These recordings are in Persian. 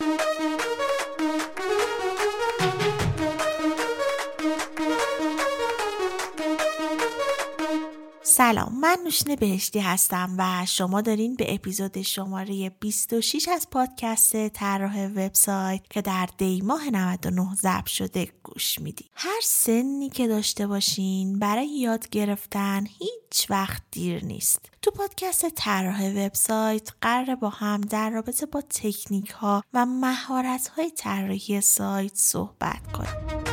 Thank you. سلام من نوشین بهشتی هستم و شما دارین به اپیزود شماره 26 از پادکست طراح وبسایت که در دی ماه 99 ضبط شده گوش میدی هر سنی که داشته باشین برای یاد گرفتن هیچ وقت دیر نیست. تو پادکست طراح وبسایت قرار با هم در رابطه با تکنیک ها و مهارت های طراحی سایت صحبت کنیم.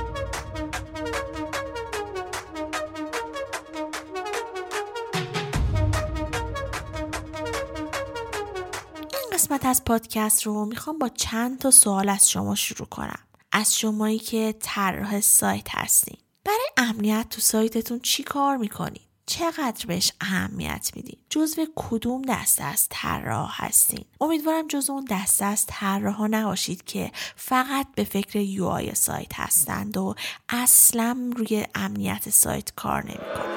قسمت از پادکست رو می‌خوام با چند تا سوال از شما شروع کنم. از شمایی که طراح سایت هستین. برای امنیت تو سایتتون چی کار می‌کنین؟ چقدر بهش اهمیت میدین؟ جزو کدوم دسته از طراح هستین؟ امیدوارم جزو اون دسته از طراح نباشید که فقط به فکر یو سایت هستند و اصلا روی امنیت سایت کار نمی‌کنن.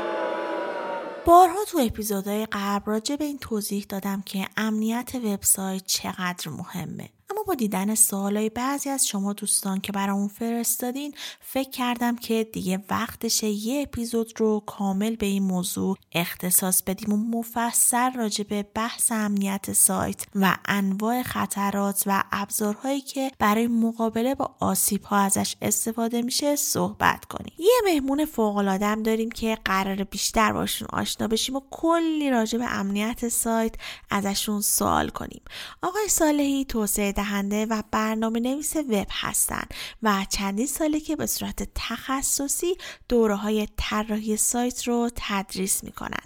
بارها تو اپیزودهای قبل راجع به این توضیح دادم که امنیت وبسایت چقدر مهمه. با دیدن سوالای بعضی از شما دوستان که برامون فرستادین فکر کردم که دیگه وقتشه یه اپیزود رو کامل به این موضوع اختصاص بدیم و مفصل راجع به بحث امنیت سایت و انواع خطرات و ابزارهایی که برای مقابله با آسیب ها ازش استفاده میشه صحبت کنیم. یه مهمون فوق العاده داریم که قرار بیشتر باشون آشنا بشیم و کلی راجع به امنیت سایت ازشون سوال کنیم. آقای صالحی توسعه دهنده و برنامه نویس وب هستند و چندین ساله که به صورت تخصصی دوره های طراحی سایت رو تدریس می‌کنن.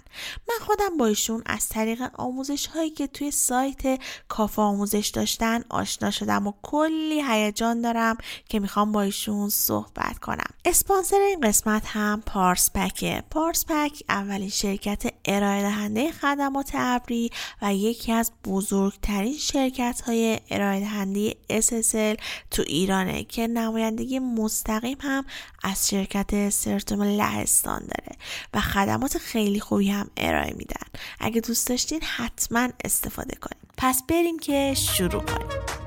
من خودم با ایشون از طریق آموزش هایی که توی سایت کافه آموزش داشتن آشنا شدم و کلی هیجان دارم که می‌خوام با ایشون صحبت کنم. اسپانسر این قسمت هم پارس پکه. پارس پک اولین شرکت ارائه دهنده خدمات ابری و یکی از بزرگترین شرکت های ارائه دهنده SSL تو ایرانه که نمایندگی مستقیم هم از شرکت سرتوم لهستان داره و خدمات خیلی خوبی هم ارائه میدن. اگه دوست داشتین حتما استفاده کنید پس بریم که شروع کنیم.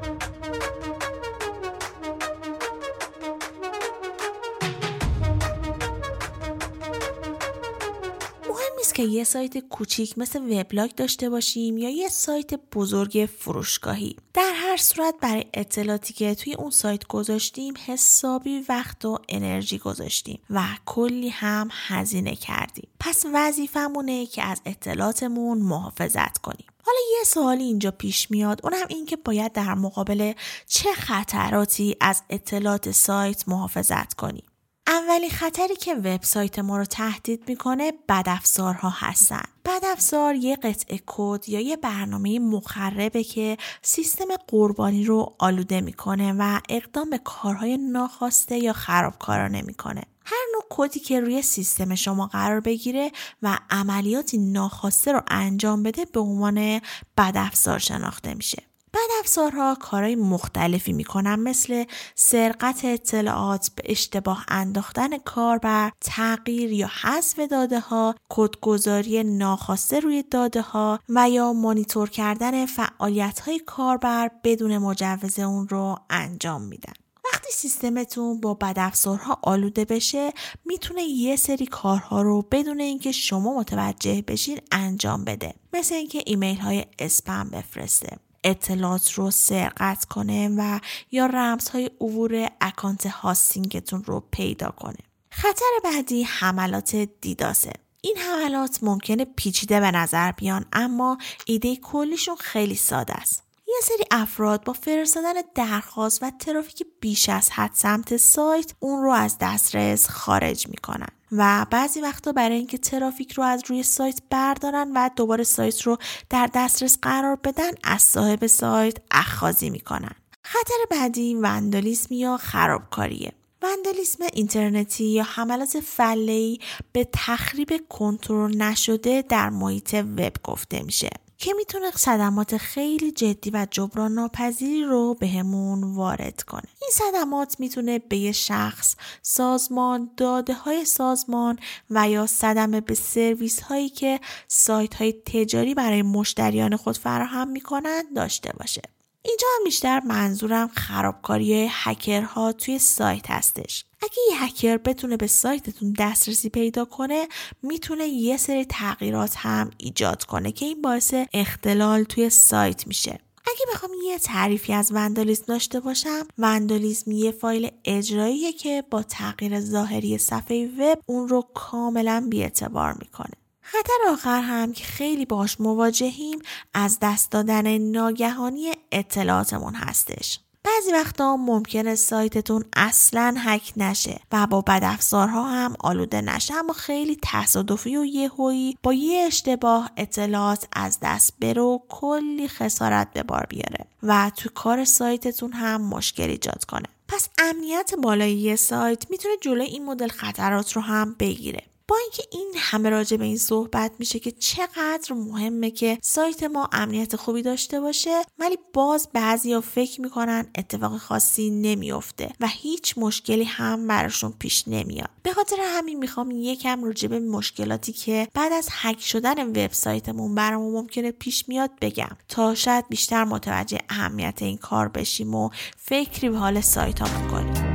که یه سایت کوچیک مثل وبلاگ داشته باشیم یا یه سایت بزرگ فروشگاهی. در هر صورت برای اطلاعاتی که توی اون سایت گذاشتیم حسابی وقت و انرژی گذاشتیم و کلی هم هزینه کردیم. پس وظیفمونه که از اطلاعاتمون محافظت کنیم. حالا یه سوالی اینجا پیش میاد اونم این که باید در مقابل چه خطراتی از اطلاعات سایت محافظت کنیم. اولین خطری که وبسایت ما رو تهدید می‌کنه بدافزارها هستن. بدافزار یه قطعه کد یا یه برنامه مخربه که سیستم قربانی رو آلوده می‌کنه و اقدام به کارهای ناخواسته یا خرابکارانه می‌کنه. هر نوع کدی که روی سیستم شما قرار بگیره و عملیاتی ناخواسته رو انجام بده به عنوان بدافزار شناخته میشه. بعد افزارها کارهای مختلفی می‌کنن مثل سرقت اطلاعات به اشتباه انداختن کاربر تغییر یا حذف داده ها کدگذاری ناخواسته روی داده ها و یا مانیتور کردن فعالیت های کاربر بدون مجوز اون رو انجام میدن. وقتی سیستمتون با بدافزارها آلوده بشه می‌تونه یه سری کارها رو بدون اینکه شما متوجه بشین انجام بده. مثل اینکه ایمیل های اسپم بفرسته. اطلاعات رو سرقت کنه و یا رمزهای عبور اکانت هاستینگتون رو پیدا کنه. خطر بعدی حملات دیداسه. این حملات ممکنه پیچیده به نظر بیان اما ایده کلیشون خیلی ساده است. یه سری افراد با فرستادن درخواست و ترافیک بیش از حد سمت سایت اون رو از دسترس خارج می‌کنن و بعضی وقتا برای اینکه ترافیک رو از روی سایت بردارن و دوباره سایت رو در دسترس قرار بدن از صاحب سایت اخخازی می‌کنن. خطر بعدی وندالیسم یا خرابکاریه. وندالیسم اینترنتی یا حملات فله‌ای به تخریب کنترل نشده در محیط وب گفته میشه. که می‌تونه صدمات خیلی جدی و جبران ناپذیری رو بهمون وارد کنه. این صدمات می‌تونه به یه شخص سازمان داده های سازمان و یا صدمه به سرویس هایی که سایت های تجاری برای مشتریان خود فراهم می‌کنن داشته باشه. اینجا هم بیشتر منظورم خرابکاری هکرها توی سایت هستش. اگه یه هکر بتونه به سایتتون دسترسی پیدا کنه می‌تونه یه سری تغییرات هم ایجاد کنه که این باعث اختلال توی سایت میشه اگه بخوام یه تعریفی از وندالیسم داشته باشم وندالیسم یه فایل اجراییه که با تغییر ظاهری صفحه وب اون رو کاملا بیاعتبار می‌کنه خطر آخر هم که خیلی باش مواجهیم از دست دادن ناگهانی اطلاعاتمون هستش. بعضی وقتا ممکنه سایتتون اصلا هک نشه و با بدافزارها هم آلوده نشه اما خیلی تصادفی و یهویی با یه اشتباه اطلاعات از دست بره و کلی خسارت به بار بیاره و تو کار سایتتون هم مشکل ایجاد کنه. پس امنیت بالایی سایت می‌تونه جلوی این مدل خطرات رو هم بگیره. با اینکه این همه راجع به این صحبت میشه که چقدر مهمه که سایت ما امنیت خوبی داشته باشه ولی باز بعضیا فکر می‌کنن اتفاق خاصی نمیافته و هیچ مشکلی هم براشون پیش نمیاد. به خاطر همین می‌خوام یکم راجع به مشکلاتی که بعد از هک شدن وبسایتمون برامون ممکنه پیش میاد بگم. تا شاید بیشتر متوجه اهمیت این کار بشیم و فکری به حال سایت ها کنیم.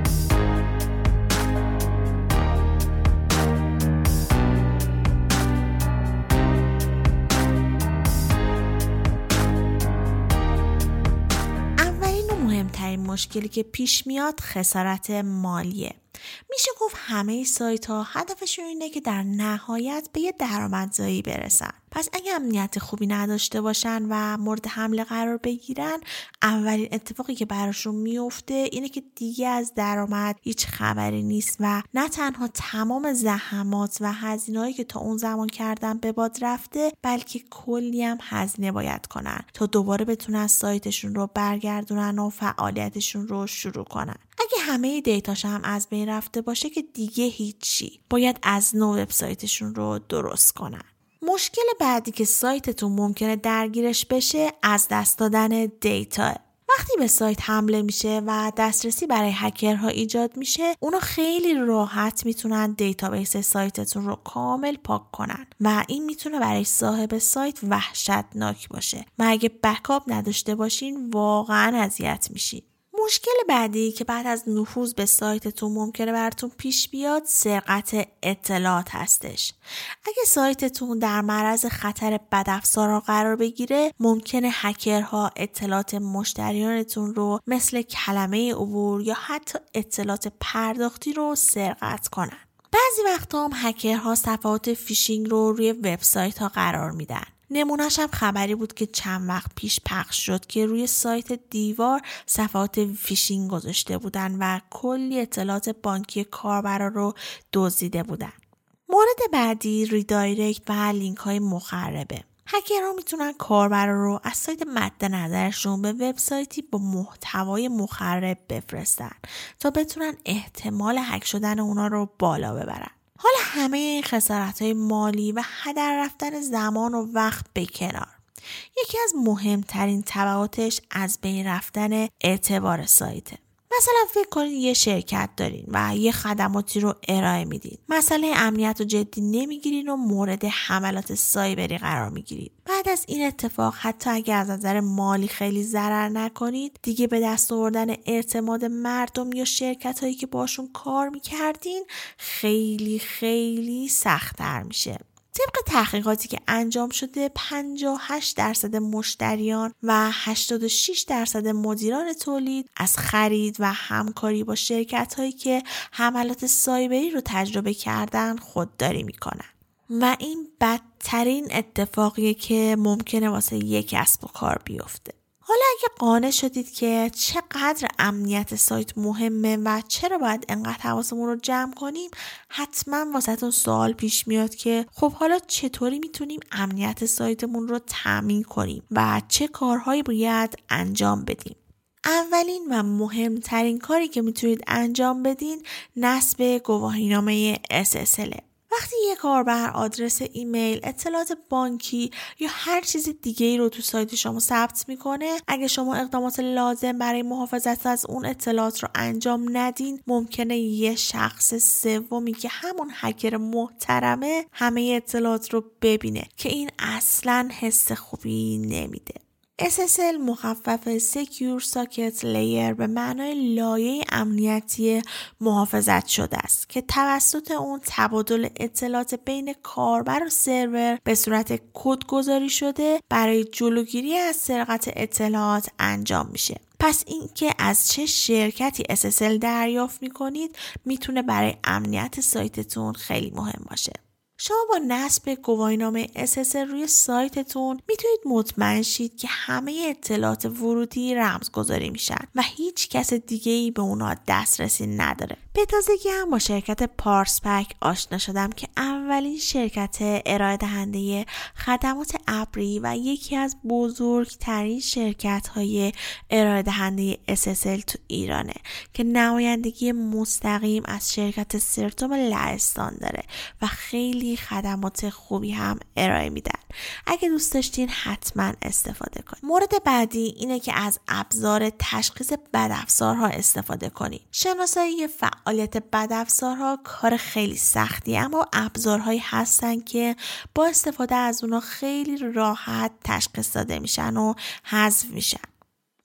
مشکلی که پیش میاد خسارت مالیه. میشه گفت همه سایت ها هدفشون اینه که در نهایت به یه درآمدزایی برسن. پس اگه امنیت خوبی نداشته باشن و مورد حمله قرار بگیرن اولین اتفاقی که براشون میفته اینه که دیگه از درآمد هیچ خبری نیست و نه تنها تمام زحمات و هزینه‌هایی که تا اون زمان کردن به باد رفته بلکه کلی هم هزینه باید کنن تا دوباره بتونن سایتشون رو برگردونن و فعالیتشون رو شروع کنن. اگه همه دیتاش هم از بین رفته باشه که دیگه هیچی. باید از نو وبسایتشون رو درست کنن. مشکل بعدی که سایتتون ممکنه درگیرش بشه از دست دادن data. وقتی به سایت حمله میشه و دسترسی برای هکرها ایجاد میشه اونا خیلی راحت می‌تونن database سایتتون رو کامل پاک کنن و این می‌تونه برای صاحب سایت وحشتناک باشه. و اگه backup نداشته باشین واقعا اذیت میشین. مشکل بعدی که بعد از نفوذ به سایتتون ممکنه براتون پیش بیاد سرقت اطلاعات هستش. اگه سایتتون در معرض خطر بدافزارا قرار بگیره ممکنه هکرها اطلاعات مشتریانتون رو مثل کلمه عبور یا حتی اطلاعات پرداختی رو سرقت کنن. بعضی وقتا هم هکرها صفحات فیشینگ رو روی وبسایت ها قرار میدن. نمونهش هم خبری بود که چند وقت پیش پخش شد که روی سایت دیوار صفحات فیشینگ گذاشته بودن و کلی اطلاعات بانکی کاربرا رو دزدیده بودن. مورد بعدی ریدایرکت و لینک های مخربه. هکرها می‌تونن کاربرا رو از سایت مد نظرشون به وبسایتی با محتوای مخرب بفرستن تا بتونن احتمال هک شدن اونا رو بالا ببرن. حالا همه این خسارت های مالی و هدر رفتن زمان و وقت به کنار. یکی از مهمترین طبعاتش از بین رفتن اعتبار سایته. مثلا فکر کنید یه شرکت دارین و یه خدماتی رو ارائه میدین. مسئله امنیت رو جدی نمی‌گیرین و مورد حملات سایبری قرار می‌گیرید بعد از این اتفاق حتی اگر از نظر مالی خیلی ضرر نکنید دیگه به دست آوردن اعتماد مردم یا شرکت هایی که باشون کار می‌کردین خیلی خیلی سختتر میشه. طبق تحقیقاتی که انجام شده 58 درصد مشتریان و 86 درصد مدیران تولید از خرید و همکاری با شرکت هایی که حملات سایبری رو تجربه کردن خودداری می‌کنن. و این بدترین اتفاقیه که ممکنه واسه یک کسب و کار بیفته. حالا اگه قانع شدید که چقدر امنیت سایت مهمه و چرا باید انقدر حواسمون رو جمع کنیم حتما واسهتون سوال پیش میاد که خب حالا چطوری می‌تونیم امنیت سایتمون رو تامین کنیم و چه کارهایی باید انجام بدیم؟ اولین و مهمترین کاری که می‌تونید انجام بدین نصب گواهینامه SSL وقتی یک کاربر آدرس ایمیل، اطلاعات بانکی یا هر چیز دیگه ای رو تو سایت شما ثبت می‌کنه اگه شما اقدامات لازم برای محافظت از اون اطلاعات رو انجام ندین ممکنه یه شخص سومی که همون هکر محترمه همه اطلاعات رو ببینه که این اصلا حس خوبی نمیده. SSL مخفف Secure Socket Layer به معنای لایه امنیتی محافظت شده است که توسط اون تبادل اطلاعات بین کاربر و سرور به صورت کد گذاری شده برای جلوگیری از سرقت اطلاعات انجام میشه. پس اینکه از چه شرکتی SSL دریافت می‌کنید می‌تونه برای امنیت سایتتون خیلی مهم باشه. شما با نصب گواهینامه SSL روی سایتتون می‌تونید مطمئن شید که همه اطلاعات ورودی رمزگذاری میشن و هیچ کس دیگه ای به اونا دسترسی نداره. به تازگی هم با شرکت پارسپک آشنا شدم که اولین شرکت ارائه دهنده خدمات ابری و یکی از بزرگترین شرکت های ارائه دهنده SSL تو ایرانه که نمایندگی مستقیم از شرکت سرتوم لهستان داره و خیلی خدمات خوبی هم ارائه میدن. اگه دوست داشتین حتما استفاده کنید مورد بعدی اینه که از ابزار تشخیص بدافزارها استفاده کنید شناسایی فعالیت بدافزارها کار خیلی سختی اما ابزارهایی هستن که با استفاده از اونا خیلی راحت تشخیص داده میشن و حذف میشن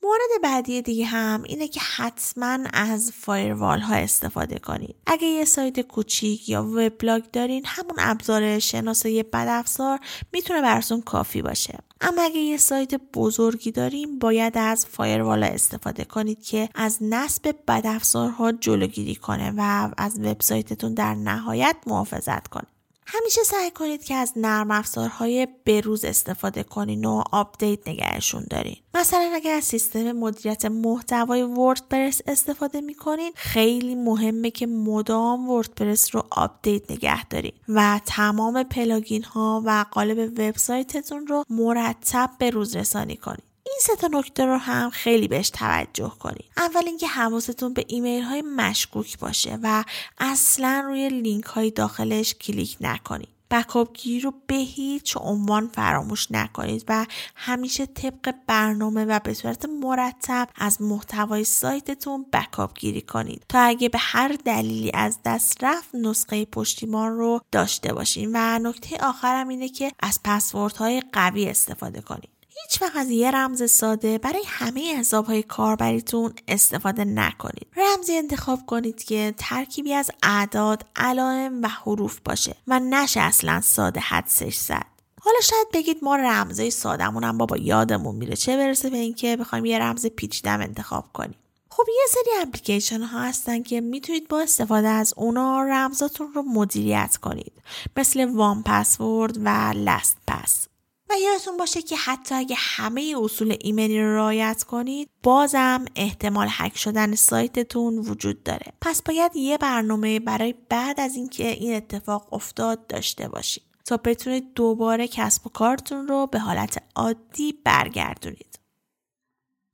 مورد بعدی دیگه هم اینه که حتما از فایروال ها استفاده کنید. اگه یه سایت کوچیک یا وبلاگ دارین همون ابزار شناسایی بدافزار می‌تونه براتون کافی باشه. اما اگه یه سایت بزرگی داریم باید از فایروال استفاده کنید که از نصب بدافزارها جلوگیری کنه و از وبسایتتون در نهایت محافظت کنه. همیشه سعی کنید که از نرم افزارهای بروز استفاده کنین و update نگهشون دارین. مثلا اگر از سیستم مدیریت محتوای WordPress استفاده می‌کنین خیلی مهمه که مدام WordPress رو update نگه دارین و تمام plugin ها و قالب وبسایتتون رو مرتب به روز رسانی کنید. این سه تا نکته رو هم خیلی بهش توجه کنید. اول اینکه حواستون به ایمیل های مشکوک باشه و اصلا روی لینک های داخلش کلیک نکنید. بکاپ گیری رو به هیچ عنوان فراموش نکنید و همیشه طبق برنامه و به صورت مرتب از محتوای سایتتون بکاپ گیری کنید تا اگه به هر دلیلی از دست رفت نسخه پشتیبان رو داشته باشین. و نکته آخرم اینه که از پسوردهای قوی استفاده کنید. هیچ وقت از یه رمز ساده برای همه حساب های کاربریتون استفاده نکنید. رمزی انتخاب کنید که ترکیبی از اعداد، علائم و حروف باشه و نشه اصلا ساده حدسش زد. حالا شاید بگید ما رمزهای سادمون هم بابا یادمون میره چه برسه به اینکه بخوایم یه رمز پیچیدم انتخاب کنیم. خب یه سری اپلیکیشن ها هستن که می‌تونید با استفاده از اونا رمزاتون رو مدیریت کنید مثل وان پسورد و لست پس و یادتون باشه که حتی اگه همه اصول ایمیلی رو رعایت کنید بازم احتمال هک شدن سایتتون وجود داره. پس باید یه برنامه برای بعد از اینکه این اتفاق افتاد داشته باشید تا بتونید دوباره کسب و کارتون رو به حالت عادی برگردونید.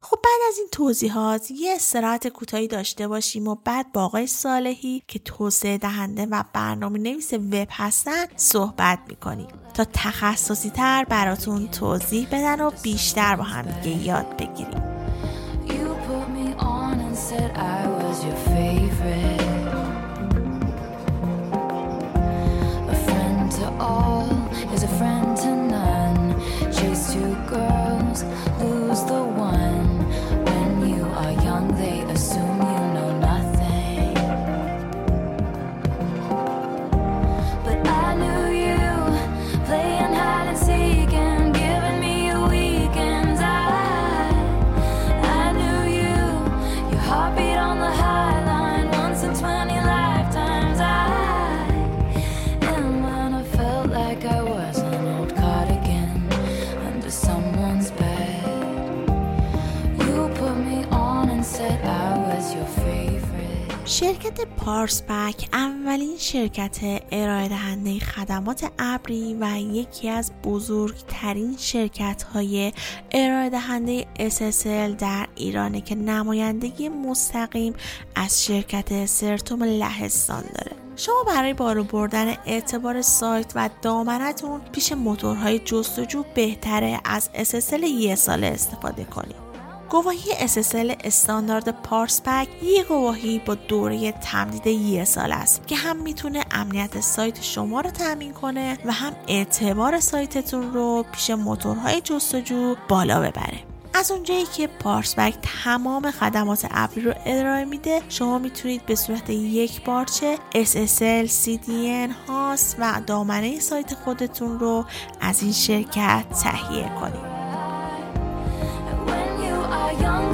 خب بعد از این توضیحات یه استراحت کوتاهی داشته باشیم و بعد با آقای صالحی که توسعه دهنده و برنامه نویس وب هستن صحبت می‌کنیم تا تخصصی تر براتون توضیح بدن و بیشتر با هم یاد بگیریم All. پارسپک اولین شرکت ارائه دهنده خدمات ابری و یکی از بزرگترین شرکت های ارائه دهنده SSL در ایرانه که نمایندگی مستقیم از شرکت سرتوم لهستان داره. شما برای بالا بردن اعتبار سایت و دامنتون پیش موتورهای جستجو بهتره از SSL یه ساله استفاده کنید. گواهی SSL استاندارد پارسپک یه گواهی با دوره تمدید یه سال است که هم می‌تونه امنیت سایت شما رو تامین کنه و هم اعتبار سایتتون رو پیش موتورهای جستجو بالا ببره. از اونجایی که پارسبک تمام خدمات ابری رو ارائه میده شما می‌تونید به صورت یک بارچه SSL, CDN, هاست و دامنه سایت خودتون رو از این شرکت تهیه کنید. که تا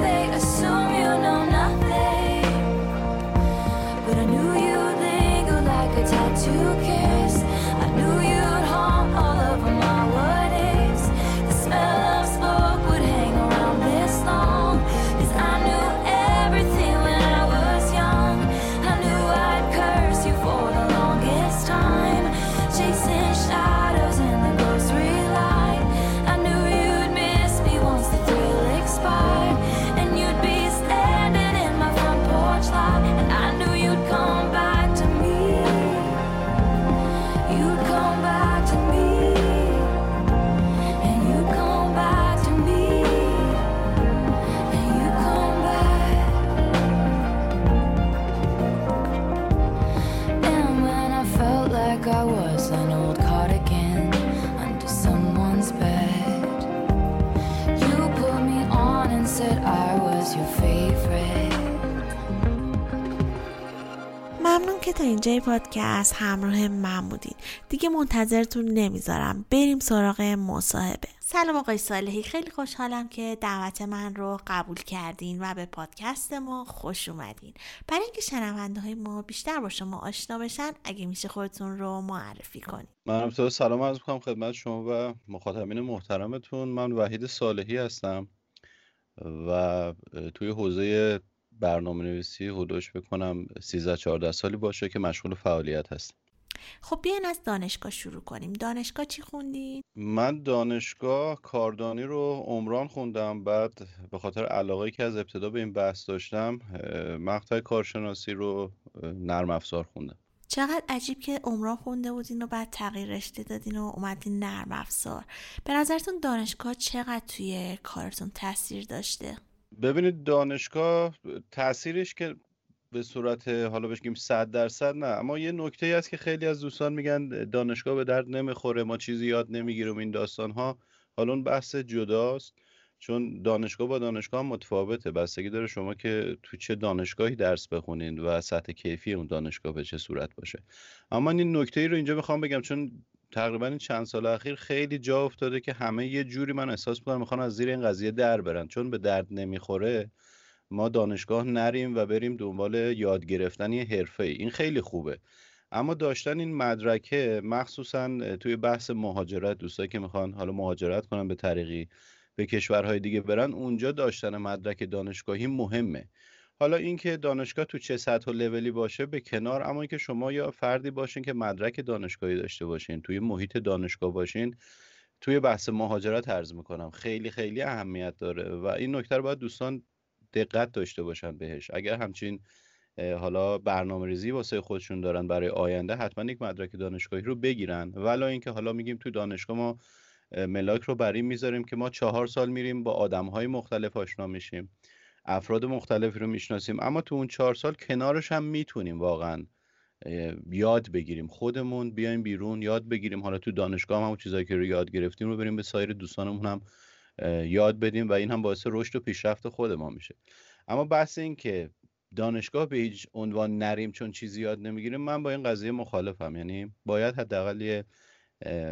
پادکست همراه من بودین. دیگه منتظرتون نمی‌ذارم. بریم سراغ مصاحبه. سلام آقای صالحی. خیلی خوشحالم که دعوت من رو قبول کردین و به پادکست ما خوش اومدین. برای اینکه شنونده های ما بیشتر با شما آشنا بشن اگه میشه خودتون رو معرفی کنید من تو سلام عرض می‌کنم خدمت شما و مخاطبین محترمتون. من وحید صالحی هستم و توی حوزه برنامه نویسی حدوش بکنم 13 14 سالی باشه که مشغول فعالیت هست خب بیاین از دانشگاه شروع کنیم. دانشگاه چی خوندی؟ من دانشگاه کاردانی رو عمران خوندم. بعد به خاطر علاقه که از ابتدا به این بحث داشتم مقطع کارشناسی رو نرم افزار خوندم. چقدر عجیب که عمران خونده بودین و بعد تغییر رشته دادین و اومدین نرم افزار. به نظرتون دانشگاه چقدر توی کارتون تاثیر داشته؟ ببینید دانشگاه تاثیرش که به صورت حالا بگیم صد درصد نه اما یه نکته ای است که خیلی از دوستان میگن دانشگاه به درد نمی‌خوره ما چیزی یاد نمی‌گیریم این داستان ها حالا اون بحث جداست چون دانشگاه با دانشگاه متفاوته. بستگی داره شما که تو چه دانشگاهی درس بخونید و سطح کیفی اون دانشگاه به چه صورت باشه. اما این نکته ای رو اینجا می‌خوام بگم چون تقریبا این چند سال اخیر خیلی جا افتاده که همه یه جوری من احساس می‌کنم می‌خوان از زیر این قضیه در برن. چون به درد نمی‌خوره ما دانشگاه نریم و بریم دنبال یاد گرفتن یه حرفه ای این خیلی خوبه. اما داشتن این مدرکه مخصوصا توی بحث مهاجرت دوستایی که می‌خوان حالا مهاجرت کنن به طریقی به کشورهای دیگه برن اونجا داشتن مدرک دانشگاهی مهمه. حالا اینکه دانشگاه تو چه سطح و لولی باشه به کنار اما اینکه شما یا فردی باشین که مدرک دانشگاهی داشته باشین توی محیط دانشگاه باشین توی بحث مهاجرت عرض می‌کنم خیلی خیلی اهمیت داره و این نکته رو باید دوستان دقت داشته باشن بهش. اگر همچین حالا برنامه ریزی واسه خودشون دارن برای آینده حتما یک مدرک دانشگاهی رو بگیرن. ولی اینکه حالا میگیم تو دانشگاه ما ملاک رو بر این می‌ذاریم که ما چهار سال میریم با آدم های مختلف آشنا میشیم. افراد مختلفی رو می‌شناسیم اما تو اون چهار سال کنارش هم می‌تونیم واقعا یاد بگیریم. خودمون بیایم بیرون یاد بگیریم. حالا تو دانشگاه هم همون چیزایی که رو یاد گرفتیم رو بریم به سایر دوستانمون هم یاد بدیم و این هم باعث رشد و پیشرفت خود ما میشه. اما بحث این که دانشگاه به هیچ عنوان نریم چون چیزی یاد نمی‌گیریم من با این قضیه مخالفم. یعنی باید حداقل یه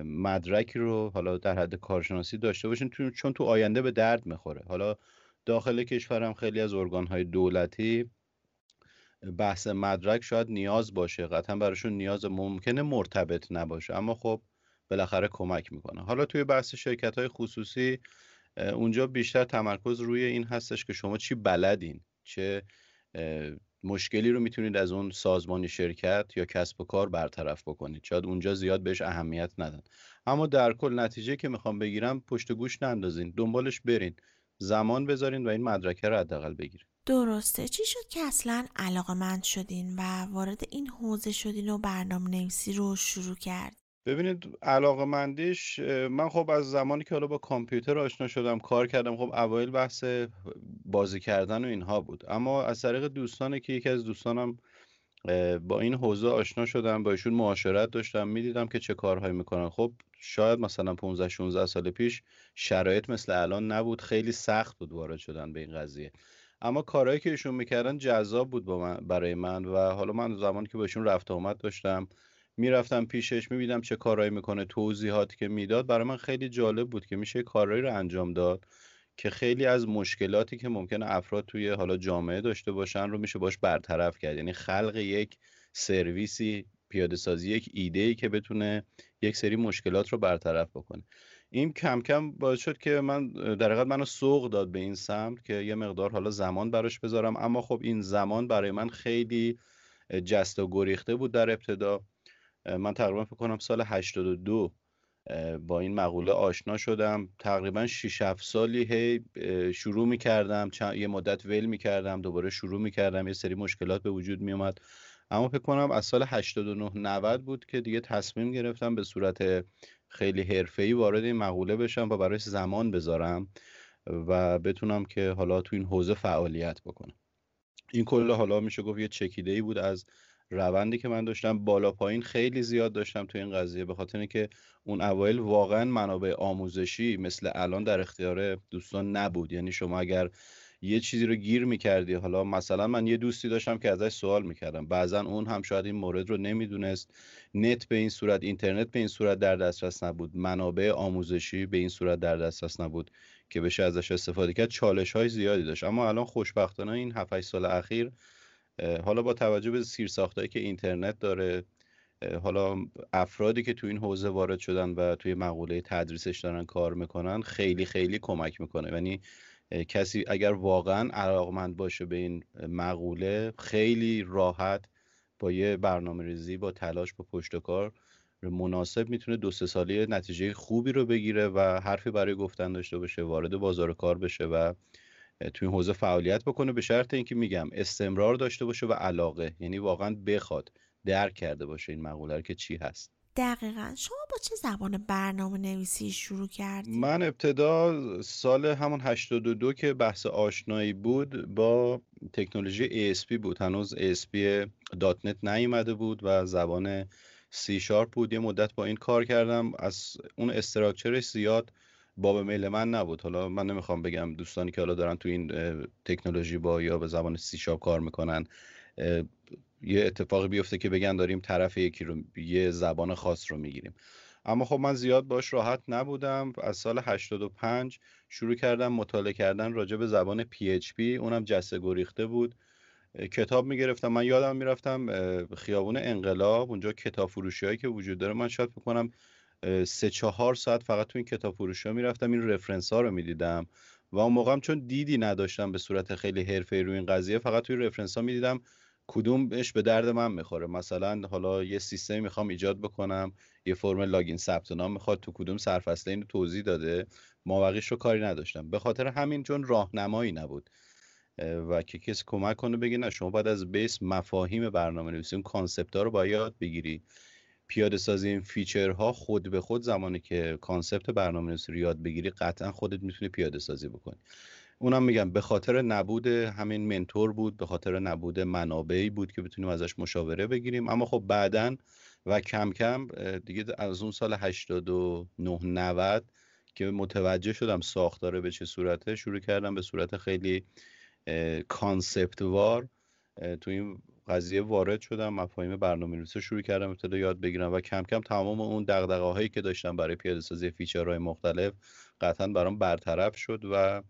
مدرکی رو حالا در حد کارشناسی داشته باشیم چون تو آینده به درد می‌خوره. حالا داخل کشورم خیلی از ارگانهای دولتی بحث مدرک شاید نیاز باشه قطعا براشون نیاز ممکنه مرتبط نباشه اما خب بالاخره کمک می‌کنه. حالا توی بحث شرکت های خصوصی اونجا بیشتر تمرکز روی این هستش که شما چی بلدین چه مشکلی رو می‌تونید از اون سازمانی شرکت یا کسب و کار برطرف بکنید. شاید اونجا زیاد بهش اهمیت ندن. اما در کل نتیجه که می‌خوام بگیرم پشت گوش نندازین دنبالش برین. زمان بذارین و این مدرکه رو حداقل بگیرین. درسته. چی شد که اصلا علاقه مند شدین و وارد این حوزه شدین و برنامه نویسی رو شروع کرد؟ ببینید علاقه مندیش من خب از زمانی که حالا با کامپیوتر آشنا شدم کار کردم خب اوایل بحث بازی کردن و اینها بود. اما از طریق دوستانه که یکی از دوستانم با این حوزه آشنا شدم با ایشون معاشرت داشتم می‌دیدم که چه کارهایی می‌کنن. خب شاید مثلا 15 16 سال پیش شرایط مثل الان نبود خیلی سخت بود وارد شدن به این قضیه. اما کارهایی که ایشون می‌کردن جذاب بود با من برای من و حالا من زمانی که با ایشون رفت آمد داشتم می‌رفتم پیشش می‌بینم چه کارهایی می‌کنه توضیحاتی که می‌داد برای من خیلی جالب بود که میشه کارهایی رو انجام داد که خیلی از مشکلاتی که ممکنه افراد توی حالا جامعه داشته باشن رو میشه باش برطرف کرد. یعنی خلق یک سرویسی پیاده سازی یک ایده ای که بتونه یک سری مشکلات رو برطرف بکنه. این کم کم باعث شد که من در حقیقت منو سوق داد به این سمت که یه مقدار حالا زمان براش بذارم. اما خب این زمان برای من خیلی جست و گریخته بود در ابتدا. من تقریبا فکر کنم سال 82 با این مقوله آشنا شدم. تقریبا 6 7 سالی هی شروع می کردم یه مدت ول می کردم دوباره شروع می کردم یه سری مشکلات به وجود می اومد اما فکر کنم از سال 89 90 بود که دیگه تصمیم گرفتم به صورت خیلی حرفه‌ای وارد این مقوله بشم و برایش زمان بذارم و بتونم که حالا تو این حوزه فعالیت بکنم. این کل حالا میشه گفت یه چکیده ای بود از روندی که من داشتم. بالا پایین خیلی زیاد داشتم تو این قضیه به خاطر اینکه اون اوایل واقعا منابع آموزشی مثل الان در اختیار دوستان نبود. یعنی شما اگر یه چیزی رو گیر می‌کردی. حالا مثلا من یه دوستی داشتم که ازش سوال می‌کردم. بعضا اون هم شاید این مورد رو نمی‌دونست. نت به این صورت اینترنت به این صورت در دسترس نبود. منابع آموزشی به این صورت در دسترس نبود که بشه ازش استفاده کرد. چالش های زیادی داشت. اما الان خوشبختانه این 7 سال اخیر حالا با توجه به ساختایی که اینترنت داره حالا افرادی که تو این حوزه وارد شدن و توی مقوله تدریسش دارن کار می‌کنن خیلی خیلی کمک می‌کنه. یعنی کسی اگر واقعا علاقمند باشه به این مقوله خیلی راحت با یه برنامه ریزی با تلاش با پشت کار مناسب می‌تونه دو سه سالی نتیجه خوبی رو بگیره و حرفی برای گفتن داشته باشه وارد بازار کار بشه و توی این حوزه فعالیت بکنه. به شرط اینکه میگم استمرار داشته باشه و علاقه یعنی واقعا بخواد درک کرده باشه این مقوله که چی هست. دقیقا. شما با چه زبان برنامه نویسی شروع کردید؟ من ابتدا سال همون 82 که بحث آشنایی بود با تکنولوژی ASP بود. هنوز ASP .NET نیومده بود و زبان C شارپ بود. یه مدت با این کار کردم. از اون استراکچرش زیاد باب میل من نبود. حالا من نمی‌خوام بگم دوستانی که حالا دارن تو این تکنولوژی با یا به زبان سی شارپ کار می‌کنن یه اتفاقی بیفته که بگن داریم طرف یکی رو یه زبان خاص رو می‌گیریم. اما خب من زیاد باش راحت نبودم. از سال 85 شروع کردم مطالعه کردن راجع به زبان PHP اونم جسته گریخته بود. کتاب می‌گرفتم. من یادم می‌رفتم خیابون انقلاب. اونجا کتاب فروشی هایی که وجود داره. من شاید بکنم سه چهار ساعت فقط تو این کتاب فروشی ها می‌رفتم. این reference ها رو می‌دیدم. و اون موقعم چون دیدی نداشتم به صورت خیلی حرفه‌ای روی این قضیه فقط توی reference ها می‌دیدم کدومش به درد من می‌خوره؟ مثلا حالا یه سیستمی می‌خوام ایجاد بکنم یه فرم login ثبت نام می‌خواد تو کدوم سرفصله اینو توضیح داده. مابقیش رو کاری نداشتم. به خاطر همین چون راهنمایی نبود. و که کسی کمک کنه بگه نه شما باید از base مفاهیم برنامه نویسی اون concept ها رو باید بگیری. پیاده سازی این feature ها خود به خود زمانی که concept برنامه نویسی رو یاد بگیری قطعا خودت می‌تونی پیاده سازی بکنی. اونم میگم به خاطر نبود همین mentor بود به خاطر نبود منابعی بود که بتونیم ازش مشاوره بگیریم. اما خب بعدا و کم کم دیگه از اون سال 89 90 که متوجه شدم ساختاره به چه صورته شروع کردم به صورت خیلی concept وار تو این قضیه وارد شدم مفاهیم برنامه نویسی شروع کردم ابتدا یاد بگیرم و کم کم تمام اون دغدغه هایی که داشتم برای پیاده سازی feature های مختلف قطعا برام برطرف شد و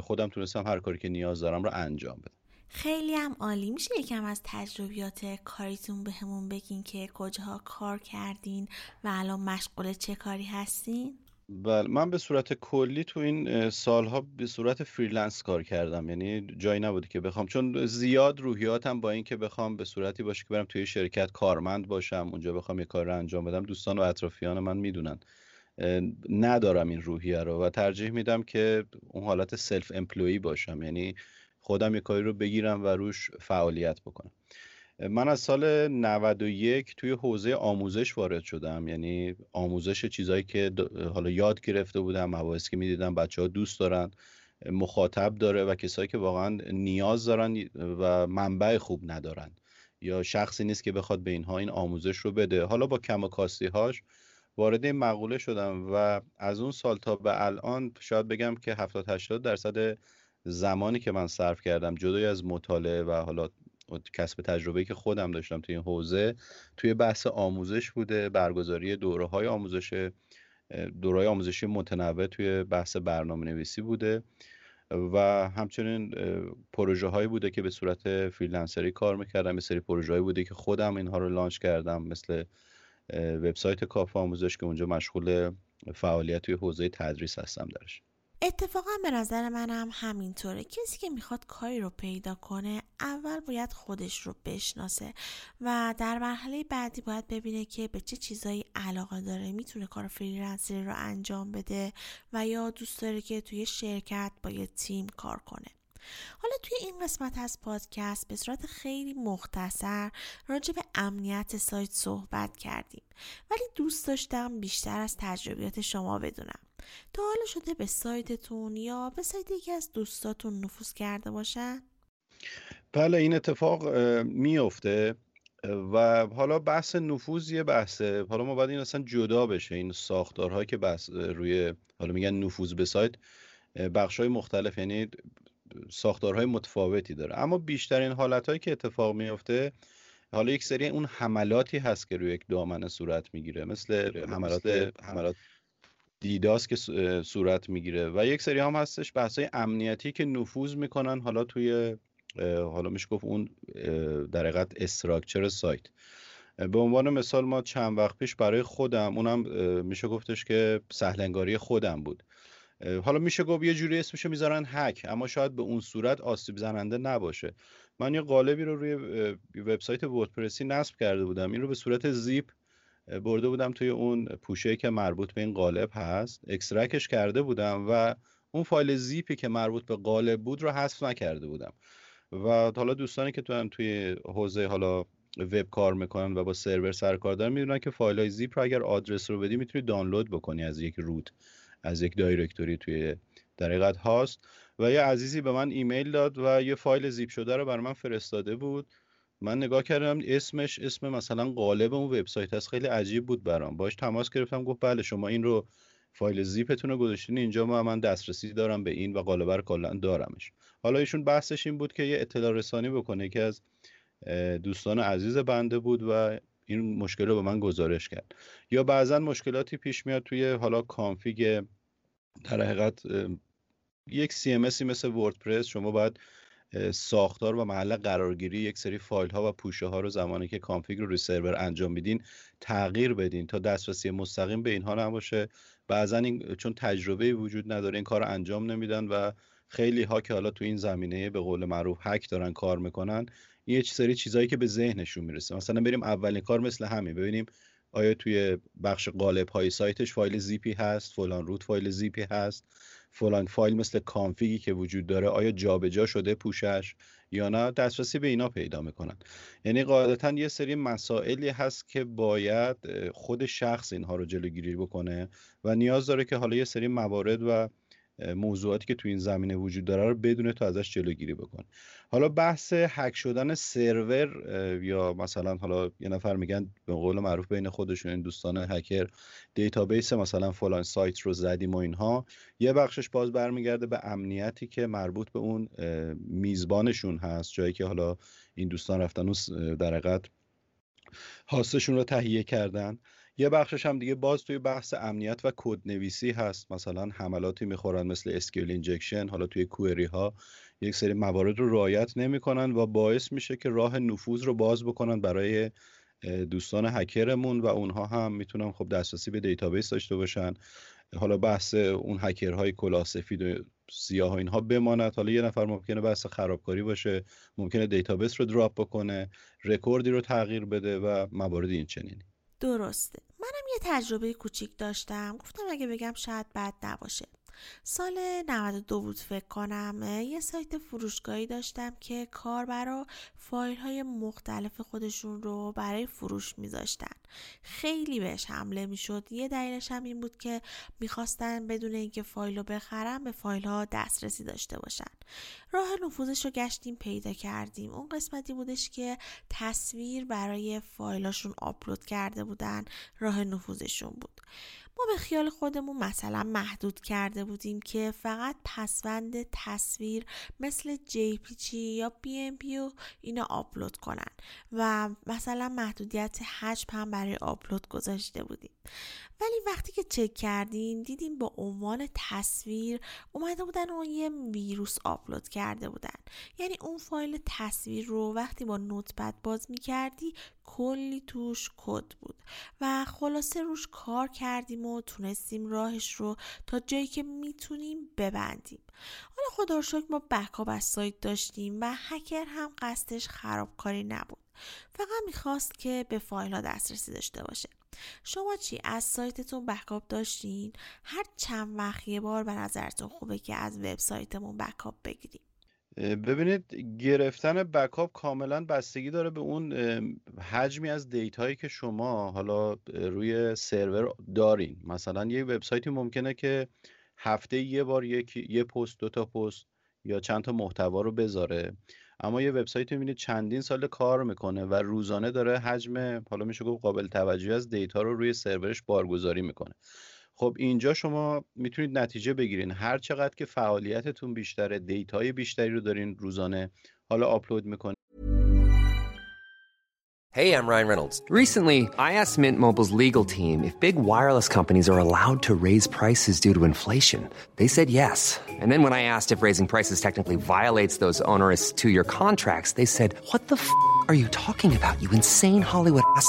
خودم تونستم هر کاری که نیاز دارم رو انجام بدم. خیلی هم عالی. میشه یکم از تجربیات کاریتون بهمون به بگین که کجاها کار کردین و الان مشغول چه کاری هستین؟ بله من به صورت کلی تو این سالها به صورت freelance کار کردم. یعنی جایی نبوده که بخوام. چون زیاد روحیاتم با اینکه بخوام به صورتی باشه که برم توی شرکت کارمند باشم اونجا بخوام یه کار رو انجام بدم دوستان و اطرافیان من می‌دونن. ندارم این روحیه رو و ترجیح میدم که اون حالت سلف امپلوی باشم. یعنی خودم یه کاری رو بگیرم و روش فعالیت بکنم. من از سال 91 توی حوزه آموزش وارد شدم. یعنی آموزش چیزایی که حالا یاد گرفته بودم مباحثی که می‌دیدم بچه ها دوست دارن مخاطب داره و کسایی که واقعا نیاز دارن و منبع خوب ندارن یا شخصی نیست که بخواد به اینها این آموزش رو بده. حالا با کم و کاستی هاش وارد این مقوله شدم و از اون سال تا به الان شاید بگم که 70 80 درصد زمانی که من صرف کردم جدای از مطالعه و حالا کسب تجربه که خودم داشتم توی این حوزه توی بحث آموزش بوده برگزاری دوره های آموزش دوره آموزشی متنوع توی بحث برنامه نویسی بوده و همچنین پروژه هایی بوده که به صورت فریلنسری کار می‌کردم. یه سری پروژه هایی بوده که خودم اینها رو لانچ کردم مثل وبسایت کافه آموزش که اونجا مشغول فعالیت توی حوزه تدریس هستم درش. اتفاقا به نظر منم همینطوره. کسی که می‌خواد کاری رو پیدا کنه اول باید خودش رو بشناسه و در مرحله بعدی باید ببینه که به چه چیزایی علاقه داره. می‌تونه کار فریلنسری رو انجام بده و یا دوست داره که توی شرکت با یه تیم کار کنه. حالا توی این قسمت از پادکست به صورت خیلی مختصر راجع به امنیت سایت صحبت کردیم. ولی دوست داشتم بیشتر از تجربیات شما بدونم. تا حالا شده به سایتتون یا به سایت یکی از دوستاتون نفوذ کرده باشن؟ بله این اتفاق میفته و حالا بحث نفوذ یه بحثه. حالا ما باید این اصلا جدا بشه. این ساختارهایی که بحث روی حالا میگن نفوذ به سایت بخش های مختلف. یعنی ساختارهای متفاوتی داره. اما بیشترین حالتهایی که اتفاق میفته حالا یک سری اون حملاتی هست که روی یک دامنه صورت می‌گیره. مثل حملات حملات دیداس که صورت می‌گیره. و یک سری هم هستش بحثای امنیتی که نفوذ می‌کنن. حالا توی حالا میشه گفت اون در حقیقت استراکچر سایت. به عنوان مثال ما چند وقت پیش برای خودم اونم میشه گفتش که سهلنگاری خودم بود. حالا میشه گفت یه جوری اسمشو می‌ذارن هک اما شاید به اون صورت آسیب زننده نباشه. من یه قالبی رو روی وبسایت وردپرسی نصب کرده بودم. این رو به صورت زیپ برده بودم توی اون پوشه که مربوط به این قالب هست. extract ش کرده بودم و اون فایل زیپی که مربوط به قالب بود رو حذف نکرده بودم. و حالا دوستانی که تو توی حوزه حالا وب کار می‌کنن و با سرور سر کار دارن می‌دونن که فایل های زیپ رو اگر آدرس رو بدی می‌تونی دانلود بکنی از یک root از یک دایرکتوری توی در هاست. و یه عزیزی به من ایمیل داد و یه فایل زیپ شده رو بر من فرستاده بود. من نگاه کردم اسمش اسم مثلا قالب اون وبسایت هست. خیلی عجیب بود برام. باش تماس گرفتم گفت بله شما این رو فایل زیپتون رو گذاشتین اینجا. ما من دسترسی دارم به این و قالب رو کلا دارمش. حالا ایشون بحثش این بود که یه اطلاع رسانی بکنه که از دوستان عزیز بنده بود و این مشکل رو به من گزارش کرد. یا بعضا مشکلاتی پیش میاد توی حالا config در حقیقت یک CMS ی مثل وردپرس شما باید ساختار و محل قرارگیری یک سری فایل ها و پوشه ها رو زمانی که config رو روی سرور انجام میدین تغییر بدین تا دسترسی مستقیم به اینها نباشه. بعضا این چون تجربه وجود نداره این کار رو انجام نمیدن و خیلی ها که حالا تو این زمینه به قول معروف هک دارن کار می‌کنن یه سری چیزایی که به ذهنشون می‌رسه. مثلا بریم اولین کار مثل همین. ببینیم آیا توی بخش قالب های سایتش فایل زیپی هست فلان روت فایل زیپی هست فلان فایل مثل کانفیگی که وجود داره آیا جابجا شده پوشش یا نه؟ دسترسی به اینا پیدا می‌کنن. یعنی قاعدتا یه سری مسائلی هست که باید خود شخص اینها رو جلوگیری بکنه و نیاز داره که حالا یه سری موارد و موضوعاتی که تو این زمینه وجود داره رو بدونه تا ازش جلوگیری بکنه حالا بحث هک شدن سرور یا مثلا حالا یه نفر میگن به قول معروف بین خودشون این دوستان هکر database مثلا فلان سایت رو زدیم و اینها. یه بخشش باز برمیگرده به امنیتی که مربوط به اون میزبانشون هست. جایی که حالا این دوستان رفتن و در حقیقت host شون رو تهیه کردن. یه بخشش هم دیگه باز توی بحث امنیت و کد نویسی هست. مثلا حملاتی می‌خورن مثل SQL injection حالا توی query ها یک سری موارد رو رعایت نمی‌کنن و باعث میشه که راه نفوذ رو باز بکنن برای دوستان هکرمون و اونها هم می‌تونن خب دسترسی به database داشته باشن. حالا بحث اون هکرهای کلاه سفید و سیاه ها اینها بماند. حالا یه نفر ممکنه بحث خرابکاری باشه ممکنه database رو drop بکنه رکوردی رو تغییر بده و موارد این چنینی درسته. منم یه تجربه کوچیک داشتم. گفتم اگه بگم شاید بد نباشه. سال 92 بود فکر کنم. یه سایت فروشگاهی داشتم که کاربرا فایل های مختلف خودشون رو برای فروش میذاشتن. خیلی بهش حمله می‌شد. یه دلیلش هم این بود که می‌خواستن بدون اینکه فایل رو بخرن به فایل ها دسترسی داشته باشن. راه نفوذش رو گشتیم پیدا کردیم. اون قسمتی بودش که تصویر برای فایلاشون آپلود کرده بودن. راه نفوذشون بود. ما به خیال خودمون مثلا محدود کرده بودیم که فقط پسوند تصویر مثل JPG یا BMP و اینا آپلود کنن و مثلا محدودیت حجم هم برای آپلود گذاشته بودیم. ولی وقتی که چک کردیم دیدیم با عنوان تصویر اومده بودن و یه ویروس آپلود کرده بودن. یعنی اون فایل تصویر رو وقتی با نوتپد باز می کردی کلی توش کد بود و خلاصه روش کار کردیم و تونستیم راهش رو تا جایی که می‌تونیم ببندیم. حالا خدا رو ما بکاپ از سایت داشتیم و هکر هم قصدش خرابکاری نبود. فقط می‌خواست که به فایل ها دسترسی داشته باشه. شما چی؟ از سایتتون بکاپ داشتین؟ هر چند وقت یه بار به نظرتون خوبه که از وبسایتمون بکاپ بگیریم. ببینید گرفتن backup کاملا بستگی داره به اون حجمی از data یی که شما حالا روی سرور دارین. مثلا یه وبسایتی ممکنه که هفته یه بار یک یه پست دو تا پست یا چند تا محتوا رو بذاره. اما یه وبسایت می‌بینید چندین سال کار می‌کنه و روزانه داره حجم حالا میشه گفت قابل توجهی از data رو روی سرورش بارگذاری می‌کنه. خب اینجا شما می‌تونید نتیجه بگیرین هر چقدر که فعالیتتون بیشتره data ی بیشتری رو دارین روزانه حالا آپلود می‌کنید Hey, I'm Ryan Reynolds. Recently, I asked Mint Mobile's legal team if big wireless companies are allowed to raise prices due to inflation. They said yes. And then when I asked if raising prices technically violates those onerous two-year contracts, they said, "What the f*** are you talking about? You insane Hollywood ass."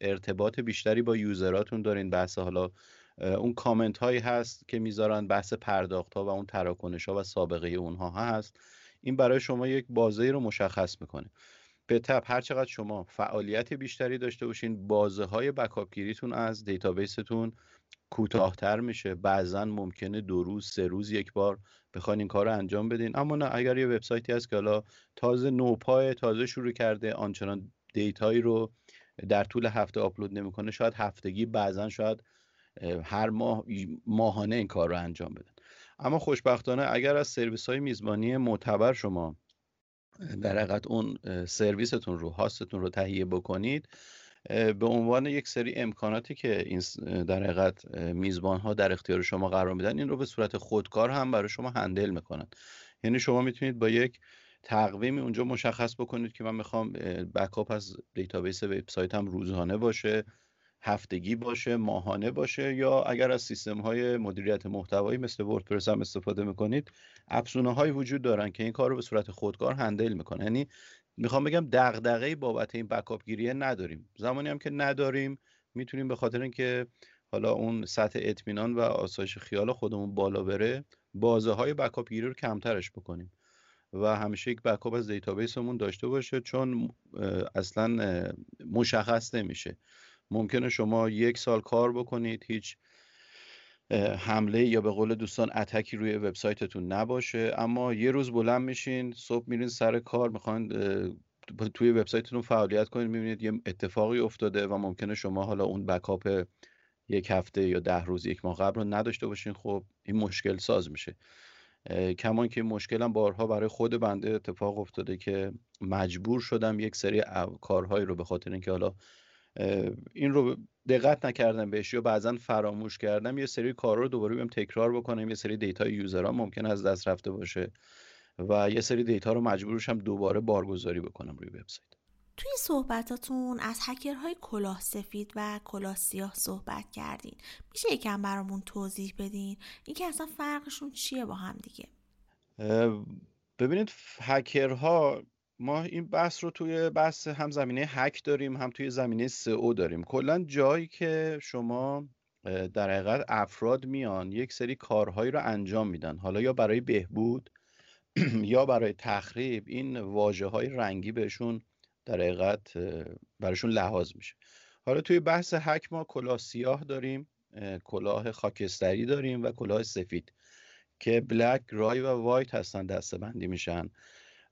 ارتباط بیشتری با یوزراتون دارین. بحث حالا اون کامنت هایی هست که می‌ذارن بحث پرداخت ها و اون تراکنش ها و سابقه اونها هست. این برای شما یک بازه رو مشخص می‌کنه. به تب هر چقدر شما فعالیت بیشتری داشته باشین بازه های بکاپ گیریتون از دیتابیستون کوتاهتر میشه. بعضا ممکنه دو روز سه روز یک بار بخواین این کار رو انجام بدین. اما نه اگر یه وبسایتی هست که حالا تازه نوپای تازه شروع کرده آنچنان دیتایی رو در طول هفته آپلود نمی‌کنه شاید هفتگی بعضا شاید هر ماه ماهانه این کار رو انجام بدن اما خوشبختانه اگر از سرویس های میزبانی معتبر شما در حقیقت اون سرویستون رو هاستتون رو تهیه بکنید به عنوان یک سری امکاناتی که این در حقیقت میزبان ها در اختیار شما قرار میدن این رو به صورت خودکار هم برای شما handle می‌کنن. یعنی شما می‌تونید با یک تقویمی اونجا مشخص بکنید که من می‌خوام backup از database وبسایت هم روزانه باشه هفتگی باشه ماهانه باشه یا اگر از سیستم های مدیریت محتوایی مثل وردپرس هم استفاده می‌کنید افزونه های وجود دارن که این کار رو به صورت خودکار handle می‌کنه یعنی می‌خوام بگم دغدغه بابت این بکاپ گیریه نداریم. زمانی هم که نداریم می‌تونیم به خاطر اینکه حالا اون سطح اطمینان و آسایش خیال خودمون بالا بره بازه های بکاپ گیری رو کمترش بکنیم. و همیشه یک بکاپ از دیتابیسمون داشته باشه چون اصلا مشخص نمیشه. ممکنه شما یک سال کار بکنید هیچ حمله یا به قول دوستان اتکی روی وبسایتتون نباشه اما یه روز بلند میشین صبح میرین سر کار می‌خواین توی وبسایتتون فعالیت کنید می‌بینید یه اتفاقی افتاده و ممکنه شما حالا اون بکاپ یک هفته یا ده روز یک ماه قبل رو نداشته باشین. خب این مشکل ساز میشه. کمان که مشکلم بارها برای خود بنده اتفاق افتاده که مجبور شدم یک سری کارهایی رو به خاطر اینکه حالا این رو دقت نکردم بهش یا بعضا فراموش کردم یه سری کار رو دوباره بیم تکرار بکنم یه سری دیتا یوزرها ممکن از دست رفته باشه و یه سری دیتا رو مجبورشم دوباره بارگذاری بکنم روی وبسایت. توی صحبتاتون از هکرهای کلاه سفید و کلاه سیاه صحبت کردین. میشه یکم برامون توضیح بدین؟ اینکه اصلا فرقشون چیه با هم دیگه؟ ببینید هکرها ما این بحث رو توی بحث هم زمینه هک داریم هم توی زمینه سئو داریم. کلا جایی که شما در حقیقت افراد میان یک سری کارهایی رو انجام میدن. حالا یا برای بهبود یا برای تخریب این واجه های رنگی بهشون در حقیقت براشون لحاظ میشه. حالا توی بحث هک ما کلاه سیاه داریم کلاه خاکستری داریم و کلاه سفید که بلک رای و وایت هستن دسته بندی میشن.